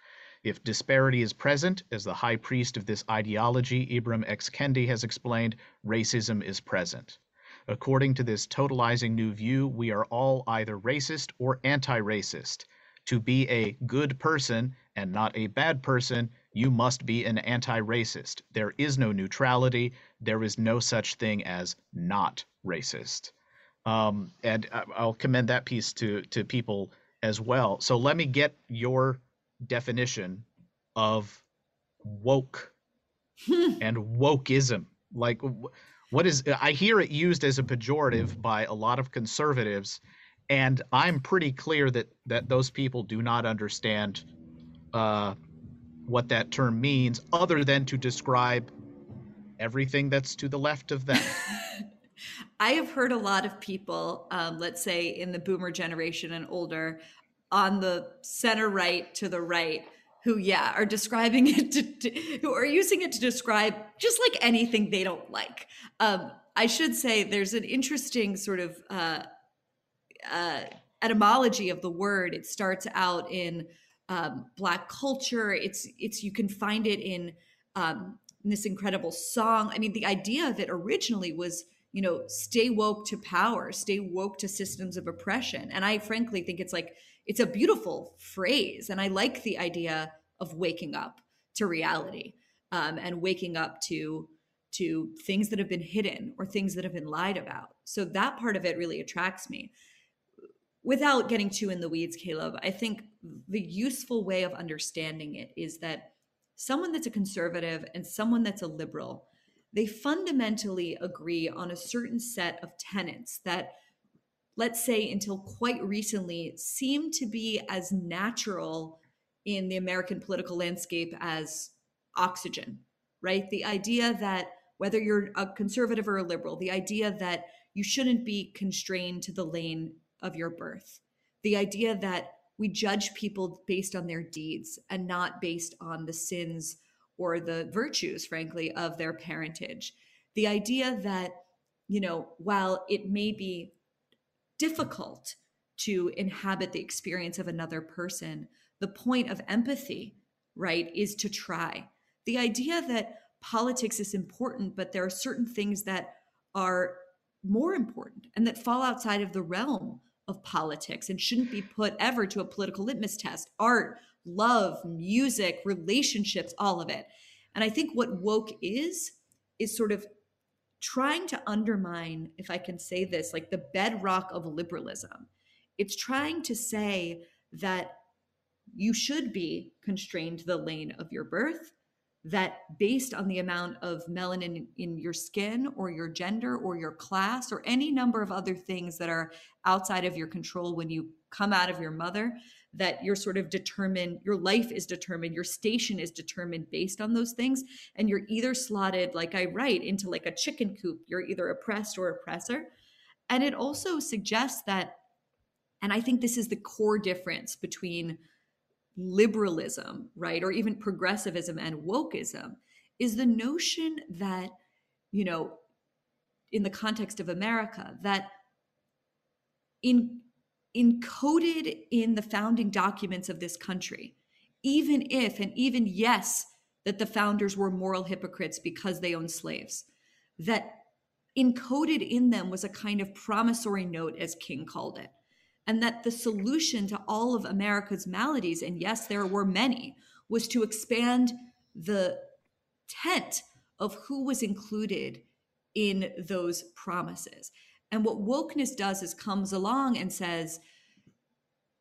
If disparity is present, as the high priest of this ideology, Ibram X. Kendi, has explained, racism is present. According to this totalizing new view, we are all either racist or anti racist. To be a good person and not a bad person, you must be an anti racist. There is no neutrality. There is no such thing as not racist. Um, and I'll commend that piece to, to people as well. So let me get your definition of woke and wokeism. Like, what is, I hear it used as a pejorative by a lot of conservatives, and I'm pretty clear that, that those people do not understand uh, what that term means, other than to describe everything that's to the left of them. I have heard a lot of people, um, let's say in the boomer generation and older, on the center right to the right, who, yeah, are describing it to, to- who are using it to describe just like anything they don't like. Um, I should say there's an interesting sort of uh, uh, etymology of the word. It starts out in um, black culture. It's it's you can find it in um, in this incredible song. I mean, the idea of it originally was you know stay woke to power, stay woke to systems of oppression, and I frankly think it's like it's a beautiful phrase, and I like the idea of waking up to reality um, and waking up to to things that have been hidden or things that have been lied about. So that part of it really attracts me without getting too in the weeds, Caleb, I think the useful way of understanding it is that someone that's a conservative and someone that's a liberal, they fundamentally agree on a certain set of tenets that, let's say, until quite recently, seem to be as natural in the American political landscape as oxygen, right? The idea that whether you're a conservative or a liberal, the idea that you shouldn't be constrained to the lane of your birth. The idea that we judge people based on their deeds and not based on the sins or the virtues, frankly, of their parentage. The idea that, you know, while it may be difficult to inhabit the experience of another person, the point of empathy, right, is to try. The idea that politics is important, but there are certain things that are more important and that fall outside of the realm of politics and shouldn't be put ever to a political litmus test. Art love music relationships all of it. And i think what woke is is sort of trying to undermine if i can say this like the bedrock of liberalism. It's trying to say that you should be constrained to the lane of your birth that based on the amount of melanin in your skin or your gender or your class or any number of other things that are outside of your control when you come out of your mother that you're sort of determined your life is determined your station is determined based on those things. And you're either slotted like i write into like a chicken coop. You're either oppressed or oppressor. And it also suggests that and i think this is the core difference between liberalism, right, or even progressivism and wokeism, is the notion that, you know, in the context of America, that in encoded in the founding documents of this country, even if and even yes, that the founders were moral hypocrites because they owned slaves, that encoded in them was a kind of promissory note, as King called it, and that the solution to all of America's maladies, and yes, there were many, was to expand the tent of who was included in those promises. And what wokeness does is comes along and says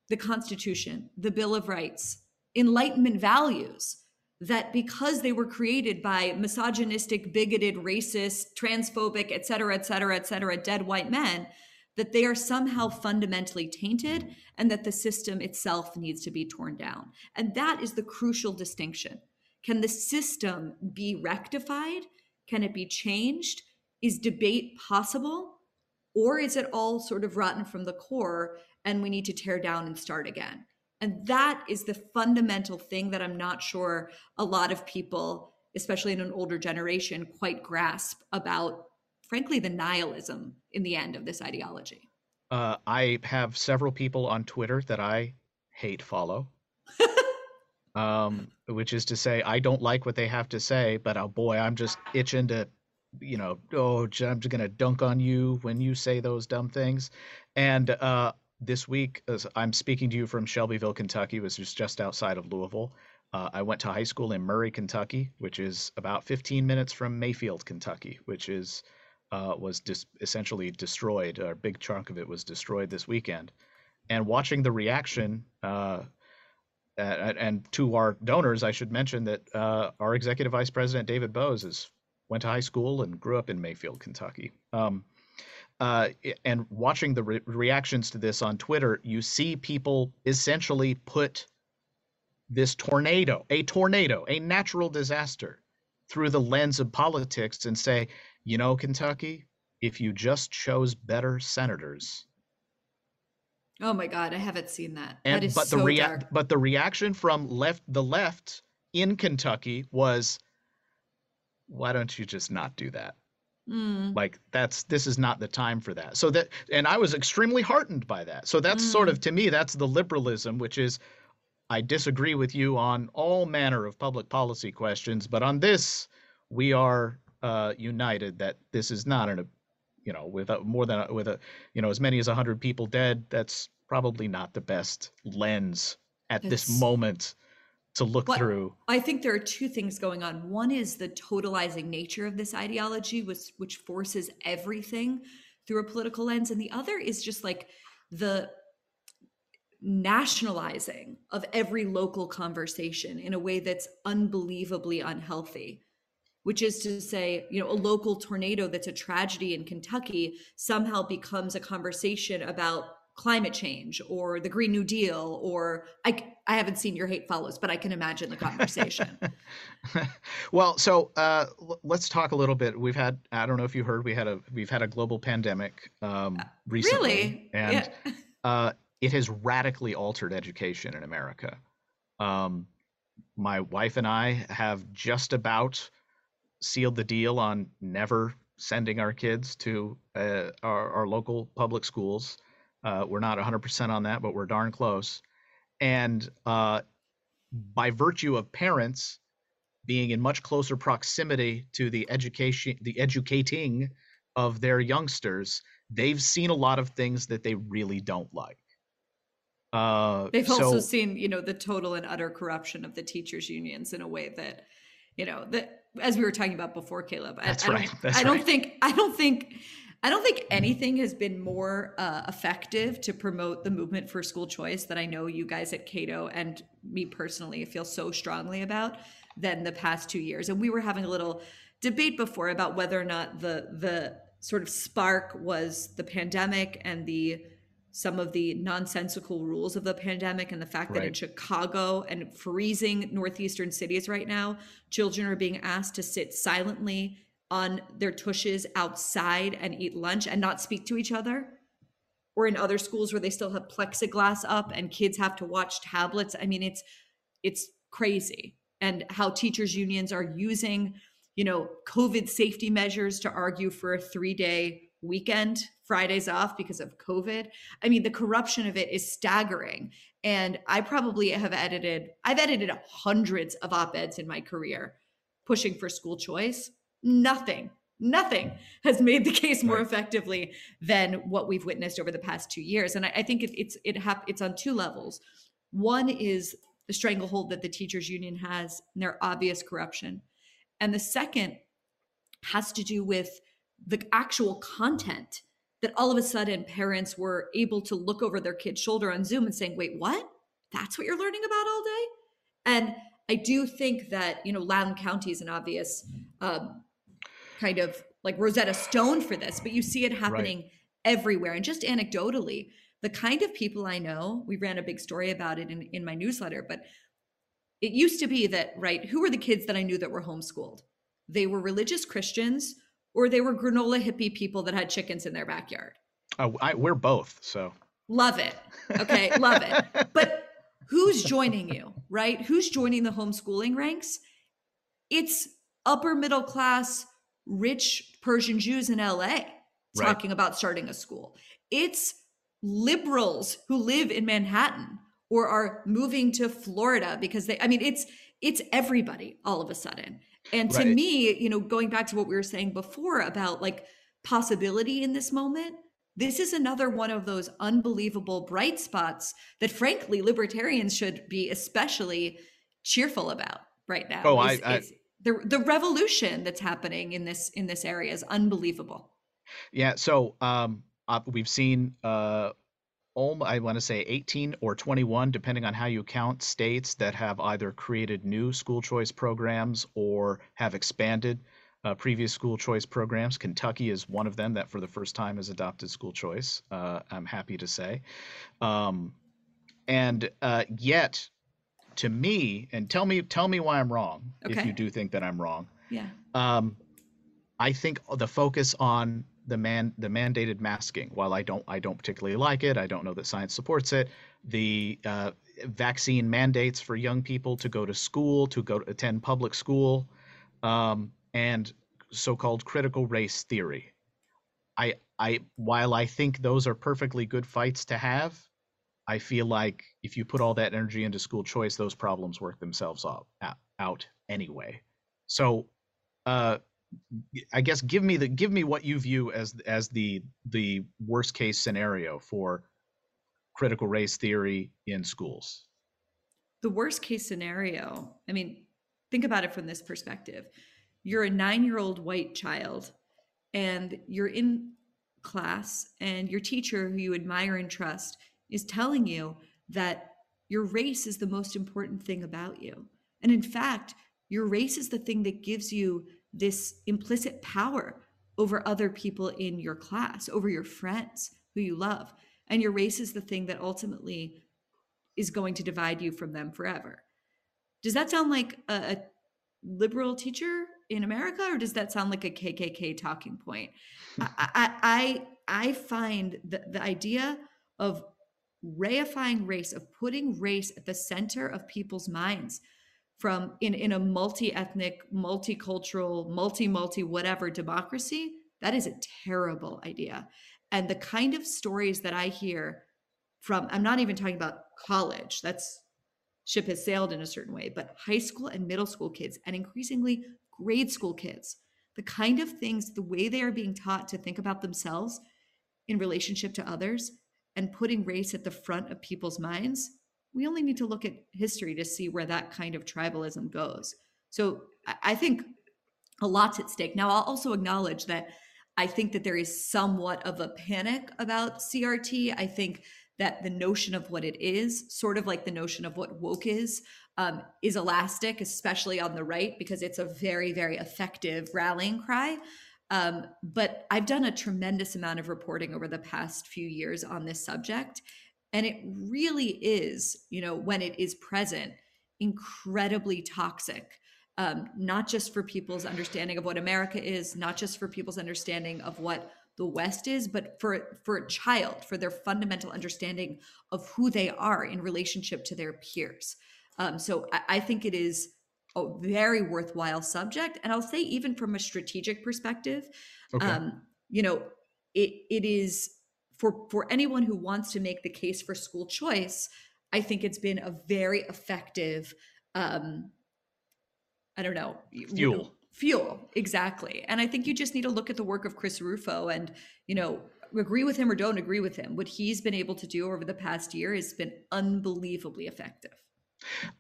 the Constitution, the Bill of Rights, Enlightenment values that because they were created by misogynistic, bigoted, racist, transphobic, et cetera, et cetera, et cetera, dead white men, that they are somehow fundamentally tainted and that the system itself needs to be torn down. And that is the crucial distinction. Can the system be rectified? Can it be changed? Is debate possible? Or is it all sort of rotten from the core and we need to tear down and start again? And that is the fundamental thing that I'm not sure a lot of people, especially in an older generation, quite grasp about frankly, the nihilism in the end of this ideology? Uh, I have several people on Twitter that I hate follow. um, which is to say, I don't like what they have to say, but oh boy, I'm just itching to, you know, oh, I'm just gonna dunk on you when you say those dumb things. And uh, this week, I'm speaking to you from Shelbyville, Kentucky, which is just outside of Louisville. Uh, I went to high school in Murray, Kentucky, which is about 15 minutes from Mayfield, Kentucky, which is uh, was dis- essentially destroyed. or A big chunk of it was destroyed this weekend. And watching the reaction, uh, and, to our donors, I should mention that uh, our executive vice president David Boaz went to high school and grew up in Mayfield, Kentucky. Um, uh, and watching the re- reactions to this on Twitter, you see people essentially put this tornado, a tornado, a natural disaster, through the lens of politics and say, you know, Kentucky, if you just chose better senators. Oh my God, I haven't seen that. And that is but so the rea- dark. but the reaction from left the left in Kentucky was, why don't you just not do that? Mm. Like that's this is not the time for that. So that and I was extremely heartened by that. So that's mm. sort of to me that's the liberalism, which is I disagree with you on all manner of public policy questions, but on this we are uh, united that this is not an, you know, with a, more than a, with a, you know, as many as hundred people dead. That's probably not the best lens at it's, this moment to look well, through. I think there are two things going on. One is the totalizing nature of this ideology, which which forces everything through a political lens, and the other is just like the nationalizing of every local conversation in a way that's unbelievably unhealthy which is to say, you know, a local tornado that's a tragedy in Kentucky somehow becomes a conversation about climate change or the Green New Deal or I I haven't seen your hate follows, but I can imagine the conversation. well, so uh, let's talk a little bit. We've had I don't know if you heard we had a we've had a global pandemic um, recently, really? and yeah. uh, it has radically altered education in America. Um, my wife and I have just about sealed the deal on never sending our kids to uh, our, our, local public schools. Uh, we're not 100% on that, but we're darn close. And uh, by virtue of parents being in much closer proximity to the education, the educating of their youngsters, they've seen a lot of things that they really don't like. Uh, they've so, also seen, you know, the total and utter corruption of the teachers' unions in a way that, you know, that as we were talking about before, Caleb. I, That's I right. That's I don't right. think I don't think I don't think anything has been more uh, effective to promote the movement for school choice that I know you guys at Cato and me personally feel so strongly about than the past two years. And we were having a little debate before about whether or not the the sort of spark was the pandemic and the some of the nonsensical rules of the pandemic and the fact right. that in Chicago and freezing northeastern cities right now, children are being asked to sit silently on their tushes outside and eat lunch and not speak to each other. Or in other schools where they still have plexiglass up and kids have to watch tablets. I mean, it's it's crazy. And how teachers unions are using, you know, COVID safety measures to argue for a three-day weekend, Fridays off because of COVID. I mean, the corruption of it is staggering. And I probably have edited, I've edited hundreds of op eds in my career pushing for school choice. Nothing, nothing has made the case more effectively than what we've witnessed over the past two years. And I, I think it, it's it hap- it's on two levels. One is the stranglehold that the teachers union has and their obvious corruption. And the second has to do with the actual content that all of a sudden parents were able to look over their kid's shoulder on Zoom and saying, wait, what? That's what you're learning about all day? And I do think that, you know, Loudoun County is an obvious um, kind of like Rosetta Stone for this, but you see it happening right. everywhere. And just anecdotally, the kind of people I know, we ran a big story about it in, in my newsletter, but it used to be that, right, who were the kids that I knew that were homeschooled? They were religious Christians or they were granola hippie people that had chickens in their backyard. Oh, I, we're both. So love it. Okay, love it. But who's joining you, right? Who's joining the homeschooling ranks? It's upper middle class, rich Persian Jews in LA talking right. about starting a school. It's liberals who live in Manhattan or are moving to Florida because they I mean it's it's everybody all of a sudden. And to right. me, you know, going back to what we were saying before about like possibility in this moment, this is another one of those unbelievable bright spots that frankly libertarians should be especially cheerful about right now. Oh, is, I, I the the revolution that's happening in this in this area is unbelievable. Yeah, so um uh, we've seen uh I want to say 18 or 21, depending on how you count, states that have either created new school choice programs or have expanded uh, previous school choice programs. Kentucky is one of them that, for the first time, has adopted school choice. Uh, I'm happy to say, um, and uh, yet, to me, and tell me, tell me why I'm wrong okay. if you do think that I'm wrong. Yeah. Um, I think the focus on the man the mandated masking. While I don't I don't particularly like it, I don't know that science supports it. The uh, vaccine mandates for young people to go to school, to go to attend public school, um, and so-called critical race theory. I I while I think those are perfectly good fights to have, I feel like if you put all that energy into school choice, those problems work themselves out, out anyway. So uh, I guess give me the give me what you view as as the the worst case scenario for critical race theory in schools. The worst case scenario. I mean, think about it from this perspective. You're a 9-year-old white child and you're in class and your teacher who you admire and trust is telling you that your race is the most important thing about you. And in fact, your race is the thing that gives you this implicit power over other people in your class, over your friends who you love. And your race is the thing that ultimately is going to divide you from them forever. Does that sound like a, a liberal teacher in America, or does that sound like a KKK talking point? I, I, I, find the, the idea of reifying race, of putting race at the center of people's minds from in, in a multi-ethnic, multicultural, multi-multi whatever democracy, that is a terrible idea. And the kind of stories that I hear from, I'm not even talking about college, that's ship has sailed in a certain way, but high school and middle school kids, and increasingly grade school kids, the kind of things, the way they are being taught to think about themselves in relationship to others and putting race at the front of people's minds, we only need to look at history to see where that kind of tribalism goes. So I think a lot's at stake. Now, I'll also acknowledge that I think that there is somewhat of a panic about CRT. I think that the notion of what it is, sort of like the notion of what woke is, um, is elastic, especially on the right, because it's a very, very effective rallying cry. Um, but I've done a tremendous amount of reporting over the past few years on this subject. And it really is, you know, when it is present, incredibly toxic um, not just for people's understanding of what America is, not just for people's understanding of what the West is, but for for a child, for their fundamental understanding of who they are in relationship to their peers. Um, so I, I think it is a very worthwhile subject, and I'll say even from a strategic perspective, okay. um, you know, it it is for for anyone who wants to make the case for school choice. I think it's been a very effective um, I don't know, fuel. Fuel, exactly. And I think you just need to look at the work of Chris Rufo and, you know, agree with him or don't agree with him. What he's been able to do over the past year has been unbelievably effective.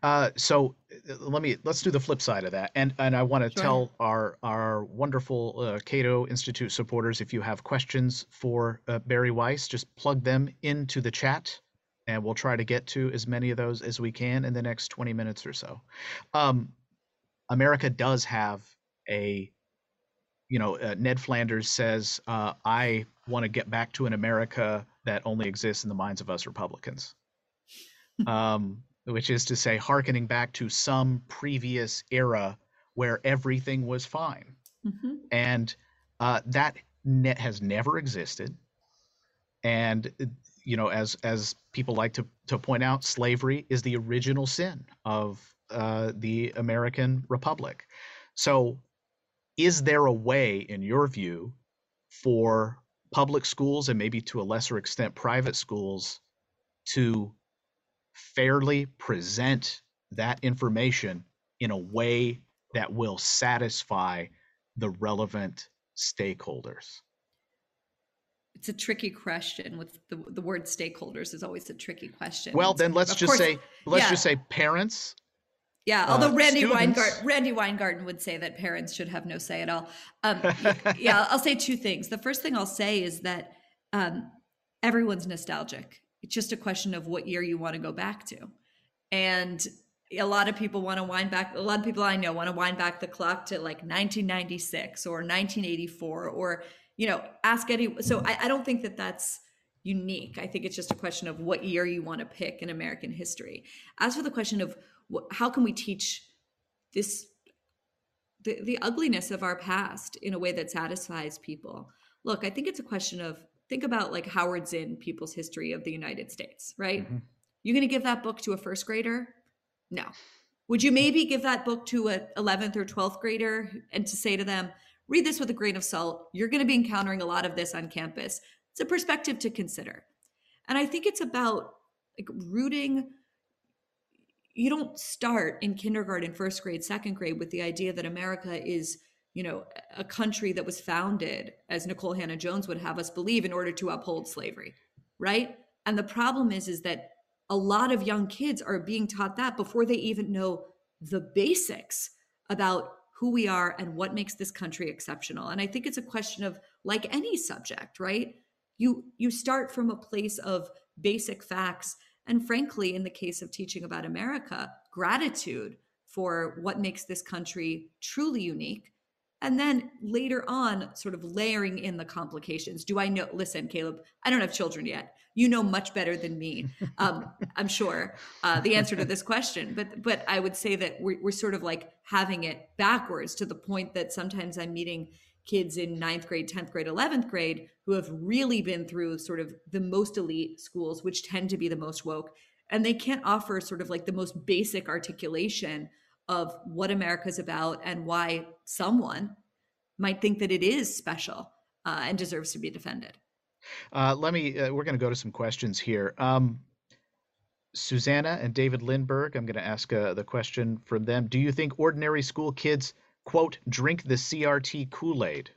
Uh, so uh, let me let's do the flip side of that, and and I want to sure. tell our our wonderful uh, Cato Institute supporters if you have questions for uh, Bari Weiss, just plug them into the chat, and we'll try to get to as many of those as we can in the next twenty minutes or so. Um, America does have a, you know, uh, Ned Flanders says, uh, I want to get back to an America that only exists in the minds of us Republicans. um, which is to say, hearkening back to some previous era where everything was fine. Mm-hmm. And uh, that net has never existed. And you know, as as people like to to point out, slavery is the original sin of uh, the American Republic. So, is there a way, in your view, for public schools and maybe to a lesser extent private schools to fairly present that information in a way that will satisfy the relevant stakeholders? It's a tricky question. With the the word stakeholders is always a tricky question. Well, then let's just course, say let's yeah. just say parents yeah, although uh, Randi Weingarten, Randi Weingarten would say that parents should have no say at all. Um, yeah, I'll say two things. The first thing I'll say is that um, everyone's nostalgic. It's just a question of what year you want to go back to, and a lot of people want to wind back. A lot of people I know want to wind back the clock to like 1996 or 1984, or you know, ask any. So I, I don't think that that's unique. I think it's just a question of what year you want to pick in American history. As for the question of how can we teach this the, the ugliness of our past in a way that satisfies people look i think it's a question of think about like howard zinn people's history of the united states right? Mm-hmm. you're going to give that book to a first grader? No. Would you maybe give that book to a 11th or 12th grader and to say to them read this with a grain of salt. You're going to be encountering a lot of this on campus. It's a perspective to consider. And i think it's about like rooting you don't start in kindergarten, first grade, second grade with the idea that America is, you know, a country that was founded, as Nikole Hannah-Jones would have us believe, in order to uphold slavery, right? And the problem is, is that a lot of young kids are being taught that before they even know the basics about who we are and what makes this country exceptional. And I think it's a question of like any subject, right? You you start from a place of basic facts And frankly, in the case of teaching about America, gratitude for what makes this country truly unique. And then later on, sort of layering in the complications. Do I know? Listen, Caleb, I don't have children yet. You know much better than me, um, I'm sure, uh, the answer to this question. But but I would say that we're, we're sort of like having it backwards to the point that sometimes I'm meeting kids in ninth grade, 10th grade, 11th grade who have really been through sort of the most elite schools, which tend to be the most woke. And they can't offer sort of like the most basic articulation of what America's about and why someone might think that it is special uh, and deserves to be defended. Uh, let me, uh, we're going to go to some questions here. Um, Susanna and David Lindberg, I'm going to ask uh, the question from them. Do you think ordinary school kids, quote, drink the CRT Kool Aid?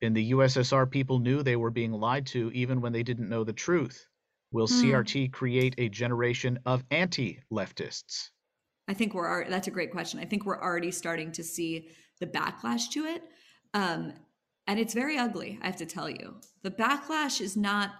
In the USSR, people knew they were being lied to even when they didn't know the truth. Will hmm. CRT create a generation of anti leftists? I think we're, that's a great question. I think we're already starting to see the backlash to it. Um, and it's very ugly, I have to tell you. The backlash is not,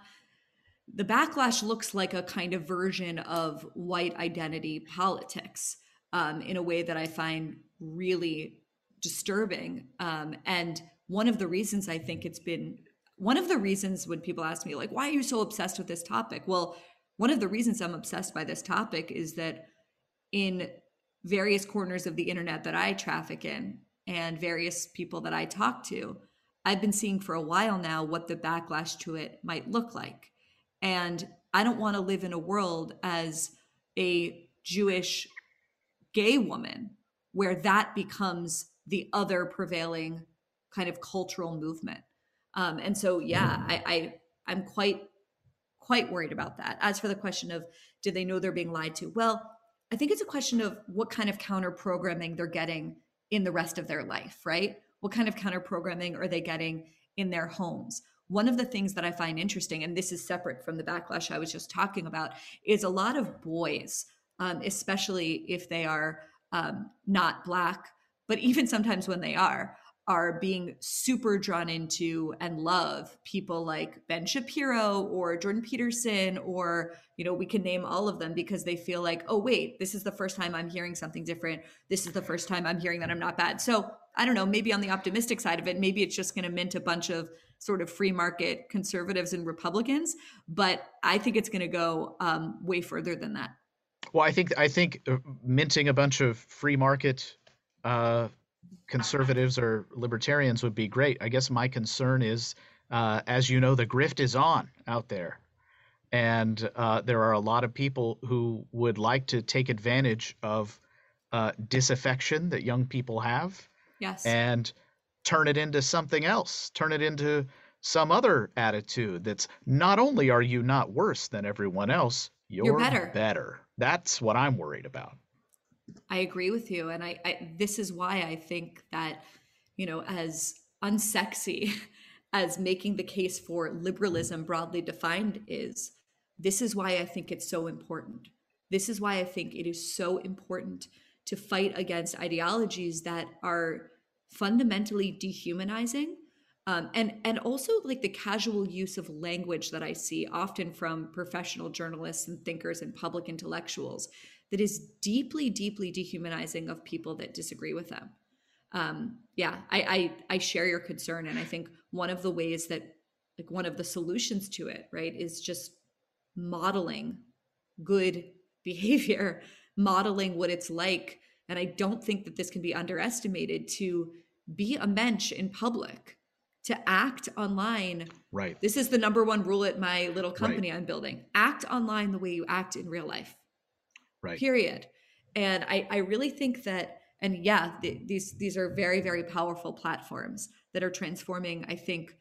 the backlash looks like a kind of version of white identity politics um, in a way that I find really disturbing. Um, and one of the reasons I think it's been one of the reasons when people ask me like why are you so obsessed with this topic well one of the reasons i'm obsessed by this topic is that in various corners of the internet that i traffic in and various people that i talk to i've been seeing for a while now what the backlash to it might look like and i don't want to live in a world as a jewish gay woman where that becomes the other prevailing kind of cultural movement um, and so, yeah, I, I I'm quite quite worried about that. As for the question of do they know they're being lied to? Well, I think it's a question of what kind of counter programming they're getting in the rest of their life, right? What kind of counter programming are they getting in their homes? One of the things that I find interesting, and this is separate from the backlash I was just talking about, is a lot of boys, um, especially if they are um, not Black, but even sometimes when they are, are being super drawn into and love people like Ben Shapiro or Jordan Peterson, or, you know, we can name all of them because they feel like, oh, wait, this is the first time I'm hearing something different. This is the first time I'm hearing that I'm not bad. So I don't know, maybe on the optimistic side of it, maybe it's just going to mint a bunch of sort of free market conservatives and Republicans. But I think it's going to go um, way further than that. Well, I think I think uh, minting a bunch of free market uh, conservatives or libertarians would be great. I guess my concern is, uh, as you know, the grift is on out there. And uh, there are a lot of people who would like to take advantage of uh, disaffection that young people have. Yes. And turn it into something else, turn it into some other attitude that's not only are you not worse than everyone else, you're, you're better. better. That's what I'm worried about. I agree with you. And I, I this is why I think that, you know, as unsexy as making the case for liberalism broadly defined is, this is why I think it's so important. This is why I think it is so important to fight against ideologies that are fundamentally dehumanizing um, and and also like the casual use of language that I see often from professional journalists and thinkers and public intellectuals that is deeply, deeply dehumanizing of people that disagree with them. Um, yeah, I, I I share your concern, and I think one of the ways that like one of the solutions to it, right, is just modeling good behavior, modeling what it's like. And I don't think that this can be underestimated to be a mensch in public, to act online. Right. This is the number one rule at my little company right. I'm building. Act online the way you act in real life. Right. Period. And I, I really think that, and yeah, the, these these are very very powerful platforms that are transforming. I think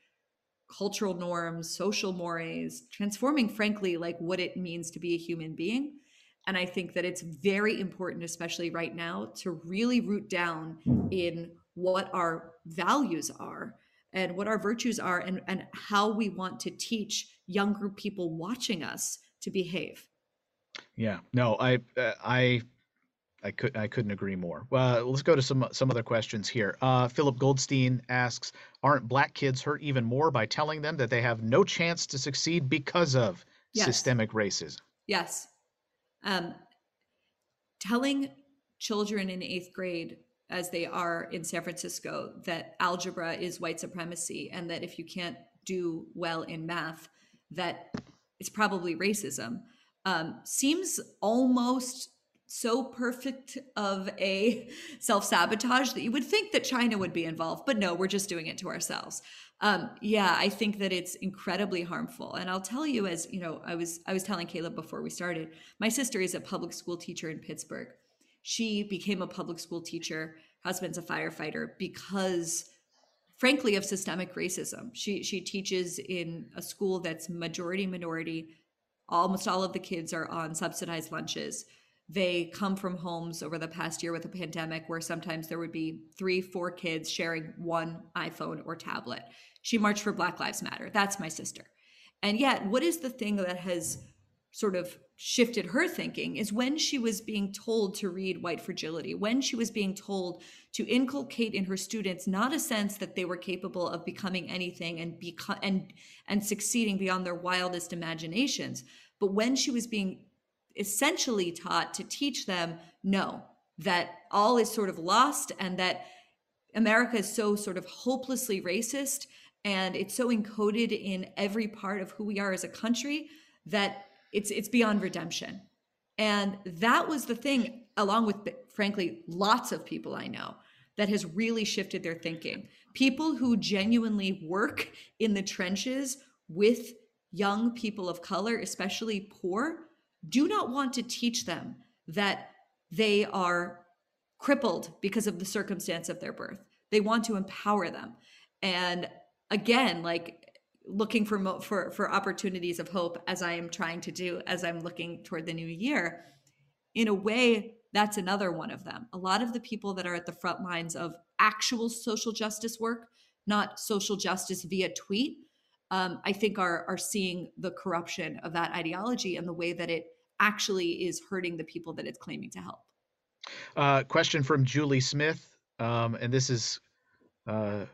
cultural norms, social mores, transforming, frankly, like what it means to be a human being. And I think that it's very important, especially right now, to really root down in what our values are and what our virtues are and, and how we want to teach younger people watching us to behave. Yeah, no, I, uh, I, I could, I couldn't agree more. Well, let's go to some some other questions here. Uh, Philip Goldstein asks, "Aren't black kids hurt even more by telling them that they have no chance to succeed because of yes. systemic racism?" Yes, Um, telling children in eighth grade, as they are in San Francisco, that algebra is white supremacy and that if you can't do well in math, that it's probably racism, um, seems almost so perfect of a self sabotage that you would think that China would be involved, but no, we're just doing it to ourselves. Um, yeah, I think that it's incredibly harmful. And I'll tell you, as you know, I was I was telling Caleb before we started, my sister is a public school teacher in Pittsburgh. She became a public school teacher. Husband's a firefighter because frankly of systemic racism. She she teaches in a school that's majority minority. Almost all of the kids are on subsidized lunches they come from homes over the past year with a pandemic where sometimes there would be three, four kids sharing one iPhone or tablet. She marched for Black Lives Matter. That's my sister. And yet, what is the thing that has sort of shifted her thinking is when she was being told to read White Fragility, when she was being told to inculcate in her students not a sense that they were capable of becoming anything and beco- and and succeeding beyond their wildest imaginations, but when she was being essentially taught to teach them no, that all is sort of lost and that America is so sort of hopelessly racist and it's so encoded in every part of who we are as a country that it's it's beyond redemption. And that was the thing along with frankly lots of people I know that has really shifted their thinking. People who genuinely work in the trenches with young people of color, especially poor, do not want to teach them that they are crippled because of the circumstance of their birth. They want to empower them. And again, like looking for for for opportunities of hope as I am trying to do as I'm looking toward the new year, in a way that's another one of them. A lot of the people that are at the front lines of actual social justice work, not social justice via tweet, um, I think are are seeing the corruption of that ideology and the way that it actually is hurting the people that it's claiming to help. Uh, question from Julie Smith, um, and this is uh,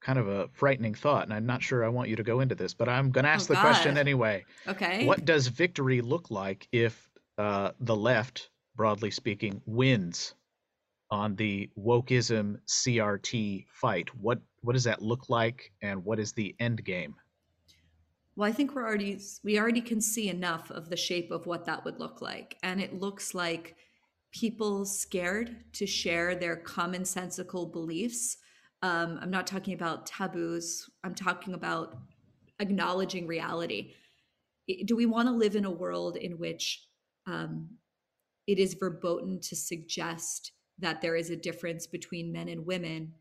kind of a frightening thought, and I'm not sure I want you to go into this, but I'm going to ask oh, the God. question anyway. Okay. What does victory look like if uh, the left, broadly speaking, wins on the wokeism CRT fight? What what does that look like, and what is the end game? well i think we're already we already can see enough of the shape of what that would look like and it looks like people scared to share their commonsensical beliefs um, i'm not talking about taboos i'm talking about acknowledging reality do we want to live in a world in which um, it is verboten to suggest that there is a difference between men and women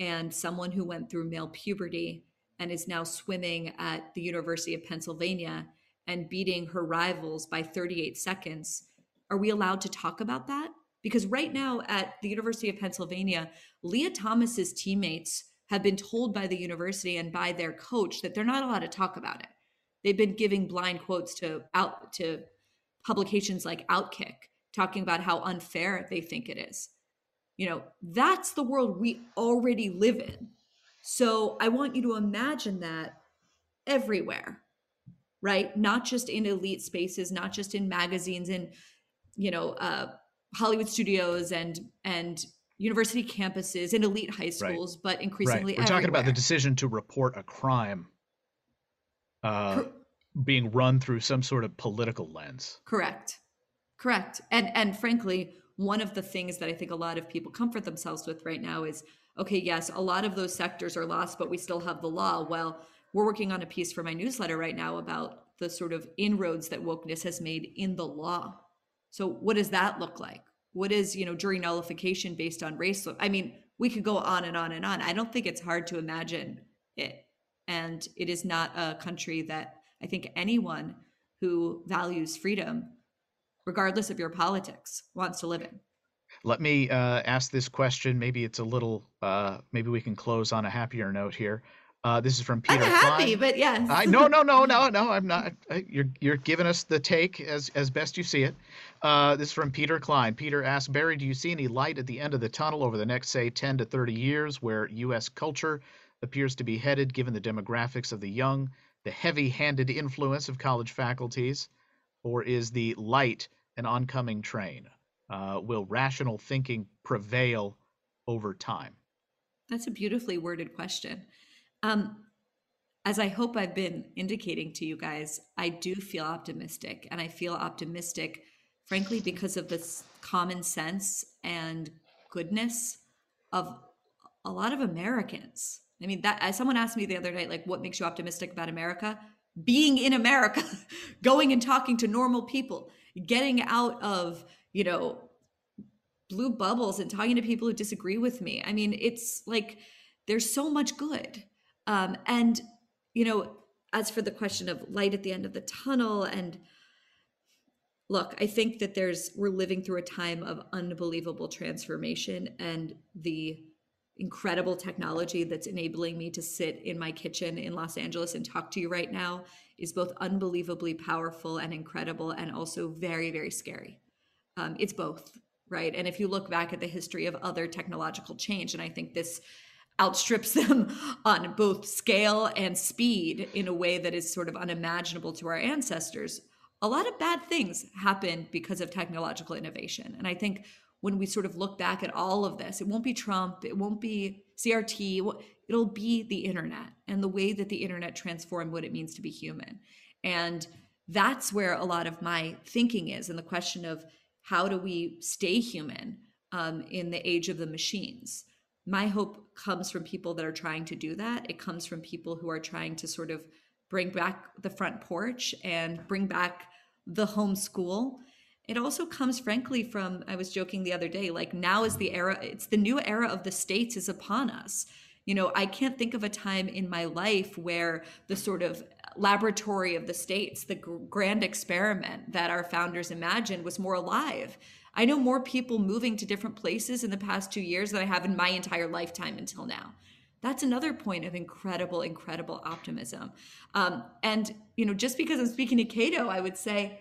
and someone who went through male puberty and is now swimming at the University of Pennsylvania and beating her rivals by 38 seconds. Are we allowed to talk about that? Because right now at the University of Pennsylvania, Lia Thomas's teammates have been told by the university and by their coach that they're not allowed to talk about it. They've been giving blind quotes to out to publications like Outkick talking about how unfair they think it is. You know, that's the world we already live in. So I want you to imagine that everywhere, right? Not just in elite spaces, not just in magazines and, you know, uh, Hollywood studios and, and university campuses and elite high schools, right. but increasingly right. We're talking about the decision to report a crime uh, Cor- being run through some sort of political lens. Correct. Correct. And and frankly, one of the things that I think a lot of people comfort themselves with right now is okay, yes, a lot of those sectors are lost, but we still have the law. Well, we're working on a piece for my newsletter right now about the sort of inroads that wokeness has made in the law. So what does that look like? What is, you know, jury nullification based on race? I mean, we could go on and on and on. I don't think it's hard to imagine it. And it is not a country that I think anyone who values freedom, regardless of your politics, wants to live in. Let me uh, ask this question. Maybe it's a little. Uh, maybe we can close on a happier note here. Uh, this is from Peter. I'm happy, but yes. I no no no no no. I'm not. You're you're giving us the take as as best you see it. Uh, this is from Peter Klein. Peter asks Bari, do you see any light at the end of the tunnel over the next say 10 to 30 years, where U.S. culture appears to be headed, given the demographics of the young, the heavy-handed influence of college faculties, or is the light an oncoming train? Uh, will rational thinking prevail over time? That's a beautifully worded question. Um, as I hope I've been indicating to you guys, I do feel optimistic. And I feel optimistic, frankly, because of this common sense and goodness of a lot of Americans. I mean, that as someone asked me the other night, like, what makes you optimistic about America? Being in America, going and talking to normal people, getting out of, you know, blue bubbles and talking to people who disagree with me. I mean, it's like there's so much good. Um, and, you know, as for the question of light at the end of the tunnel and look, I think that there's we're living through a time of unbelievable transformation and the incredible technology that's enabling me to sit in my kitchen in Los Angeles and talk to you right now is both unbelievably powerful and incredible and also very, very scary. Um, it's both, right? And if you look back at the history of other technological change, and I think this outstrips them on both scale and speed in a way that is sort of unimaginable to our ancestors, a lot of bad things happen because of technological innovation. And I think when we sort of look back at all of this, it won't be Trump, it won't be CRT, it'll be the internet and the way that the internet transformed what it means to be human. And that's where a lot of my thinking is and the question of how do we stay human um, in the age of the machines. My hope comes from people that are trying to do that. It comes from people who are trying to sort of bring back the front porch and bring back the home school. It also comes frankly from i was joking the other day like now is the era it's the new era of the states is upon us. You know i can't think of a time in my life where the sort of laboratory of the states the grand experiment that our founders imagined was more alive i know more people moving to different places in the past two years than i have in my entire lifetime until now that's another point of incredible incredible optimism um, and you know just because i'm speaking to cato i would say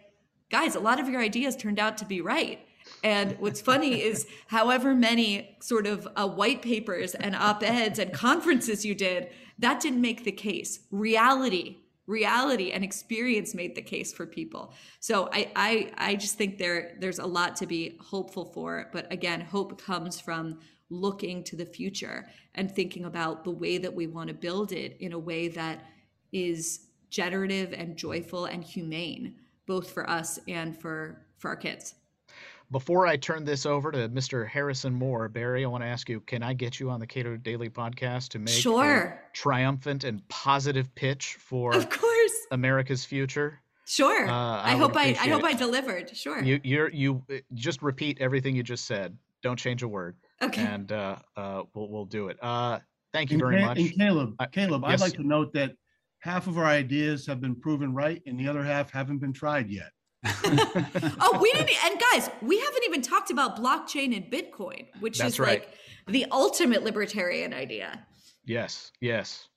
guys, a lot of your ideas turned out to be right. And what's funny is, however many sort of uh, white papers and op eds and conferences you did, that didn't make the case. Reality, reality, and experience made the case for people. So I, I, I just think there, there's a lot to be hopeful for. But again, hope comes from looking to the future and thinking about the way that we want to build it in a way that is generative and joyful and humane both for us and for for our kids. Before I turn this over to Mr. Harrison Moore, Bari, I want to ask you: Can I get you on the Cato Daily podcast to make sure triumphant and positive pitch for of course America's future? Sure. Uh, I, I hope I I hope I delivered. Sure. You you you uh, just repeat everything you just said. Don't change a word. Okay. And uh, uh, we'll we'll do it. Uh, thank you very and, much. And Caleb, Caleb, yes. I'd like to note that half of our ideas have been proven right and the other half haven't been tried yet. oh, we didn't. And guys, we haven't even talked about blockchain and Bitcoin, which That's is right. like the ultimate libertarian idea. Yes, yes.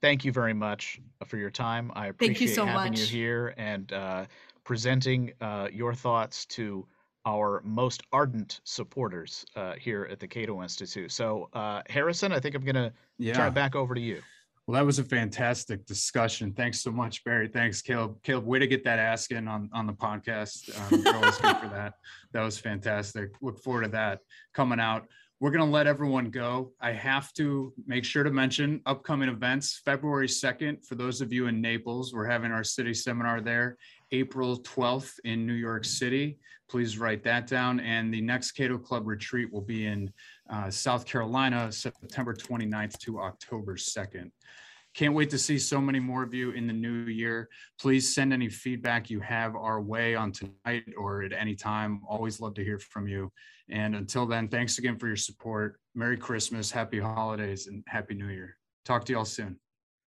Thank you very much for your time. I appreciate you so having much. you here and uh, presenting uh, your thoughts to our most ardent supporters uh, here at the Cato Institute. So, uh, Harrison, I think I'm going to yeah. turn it back over to you. Well, that was a fantastic discussion. Thanks so much, Bari. Thanks, Caleb. Caleb, way to get that ask in on, on the podcast. Um, you're always good for that. That was fantastic. Look forward to that coming out. We're going to let everyone go. I have to make sure to mention upcoming events. February 2nd, for those of you in Naples, we're having our city seminar there. April 12th in New York City. Please write that down. And the next Cato Club retreat will be in uh, South Carolina, September 29th to October 2nd. Can't wait to see so many more of you in the new year. Please send any feedback you have our way on tonight or at any time. Always love to hear from you. And until then, thanks again for your support. Merry Christmas, happy holidays, and Happy New Year. Talk to y'all soon.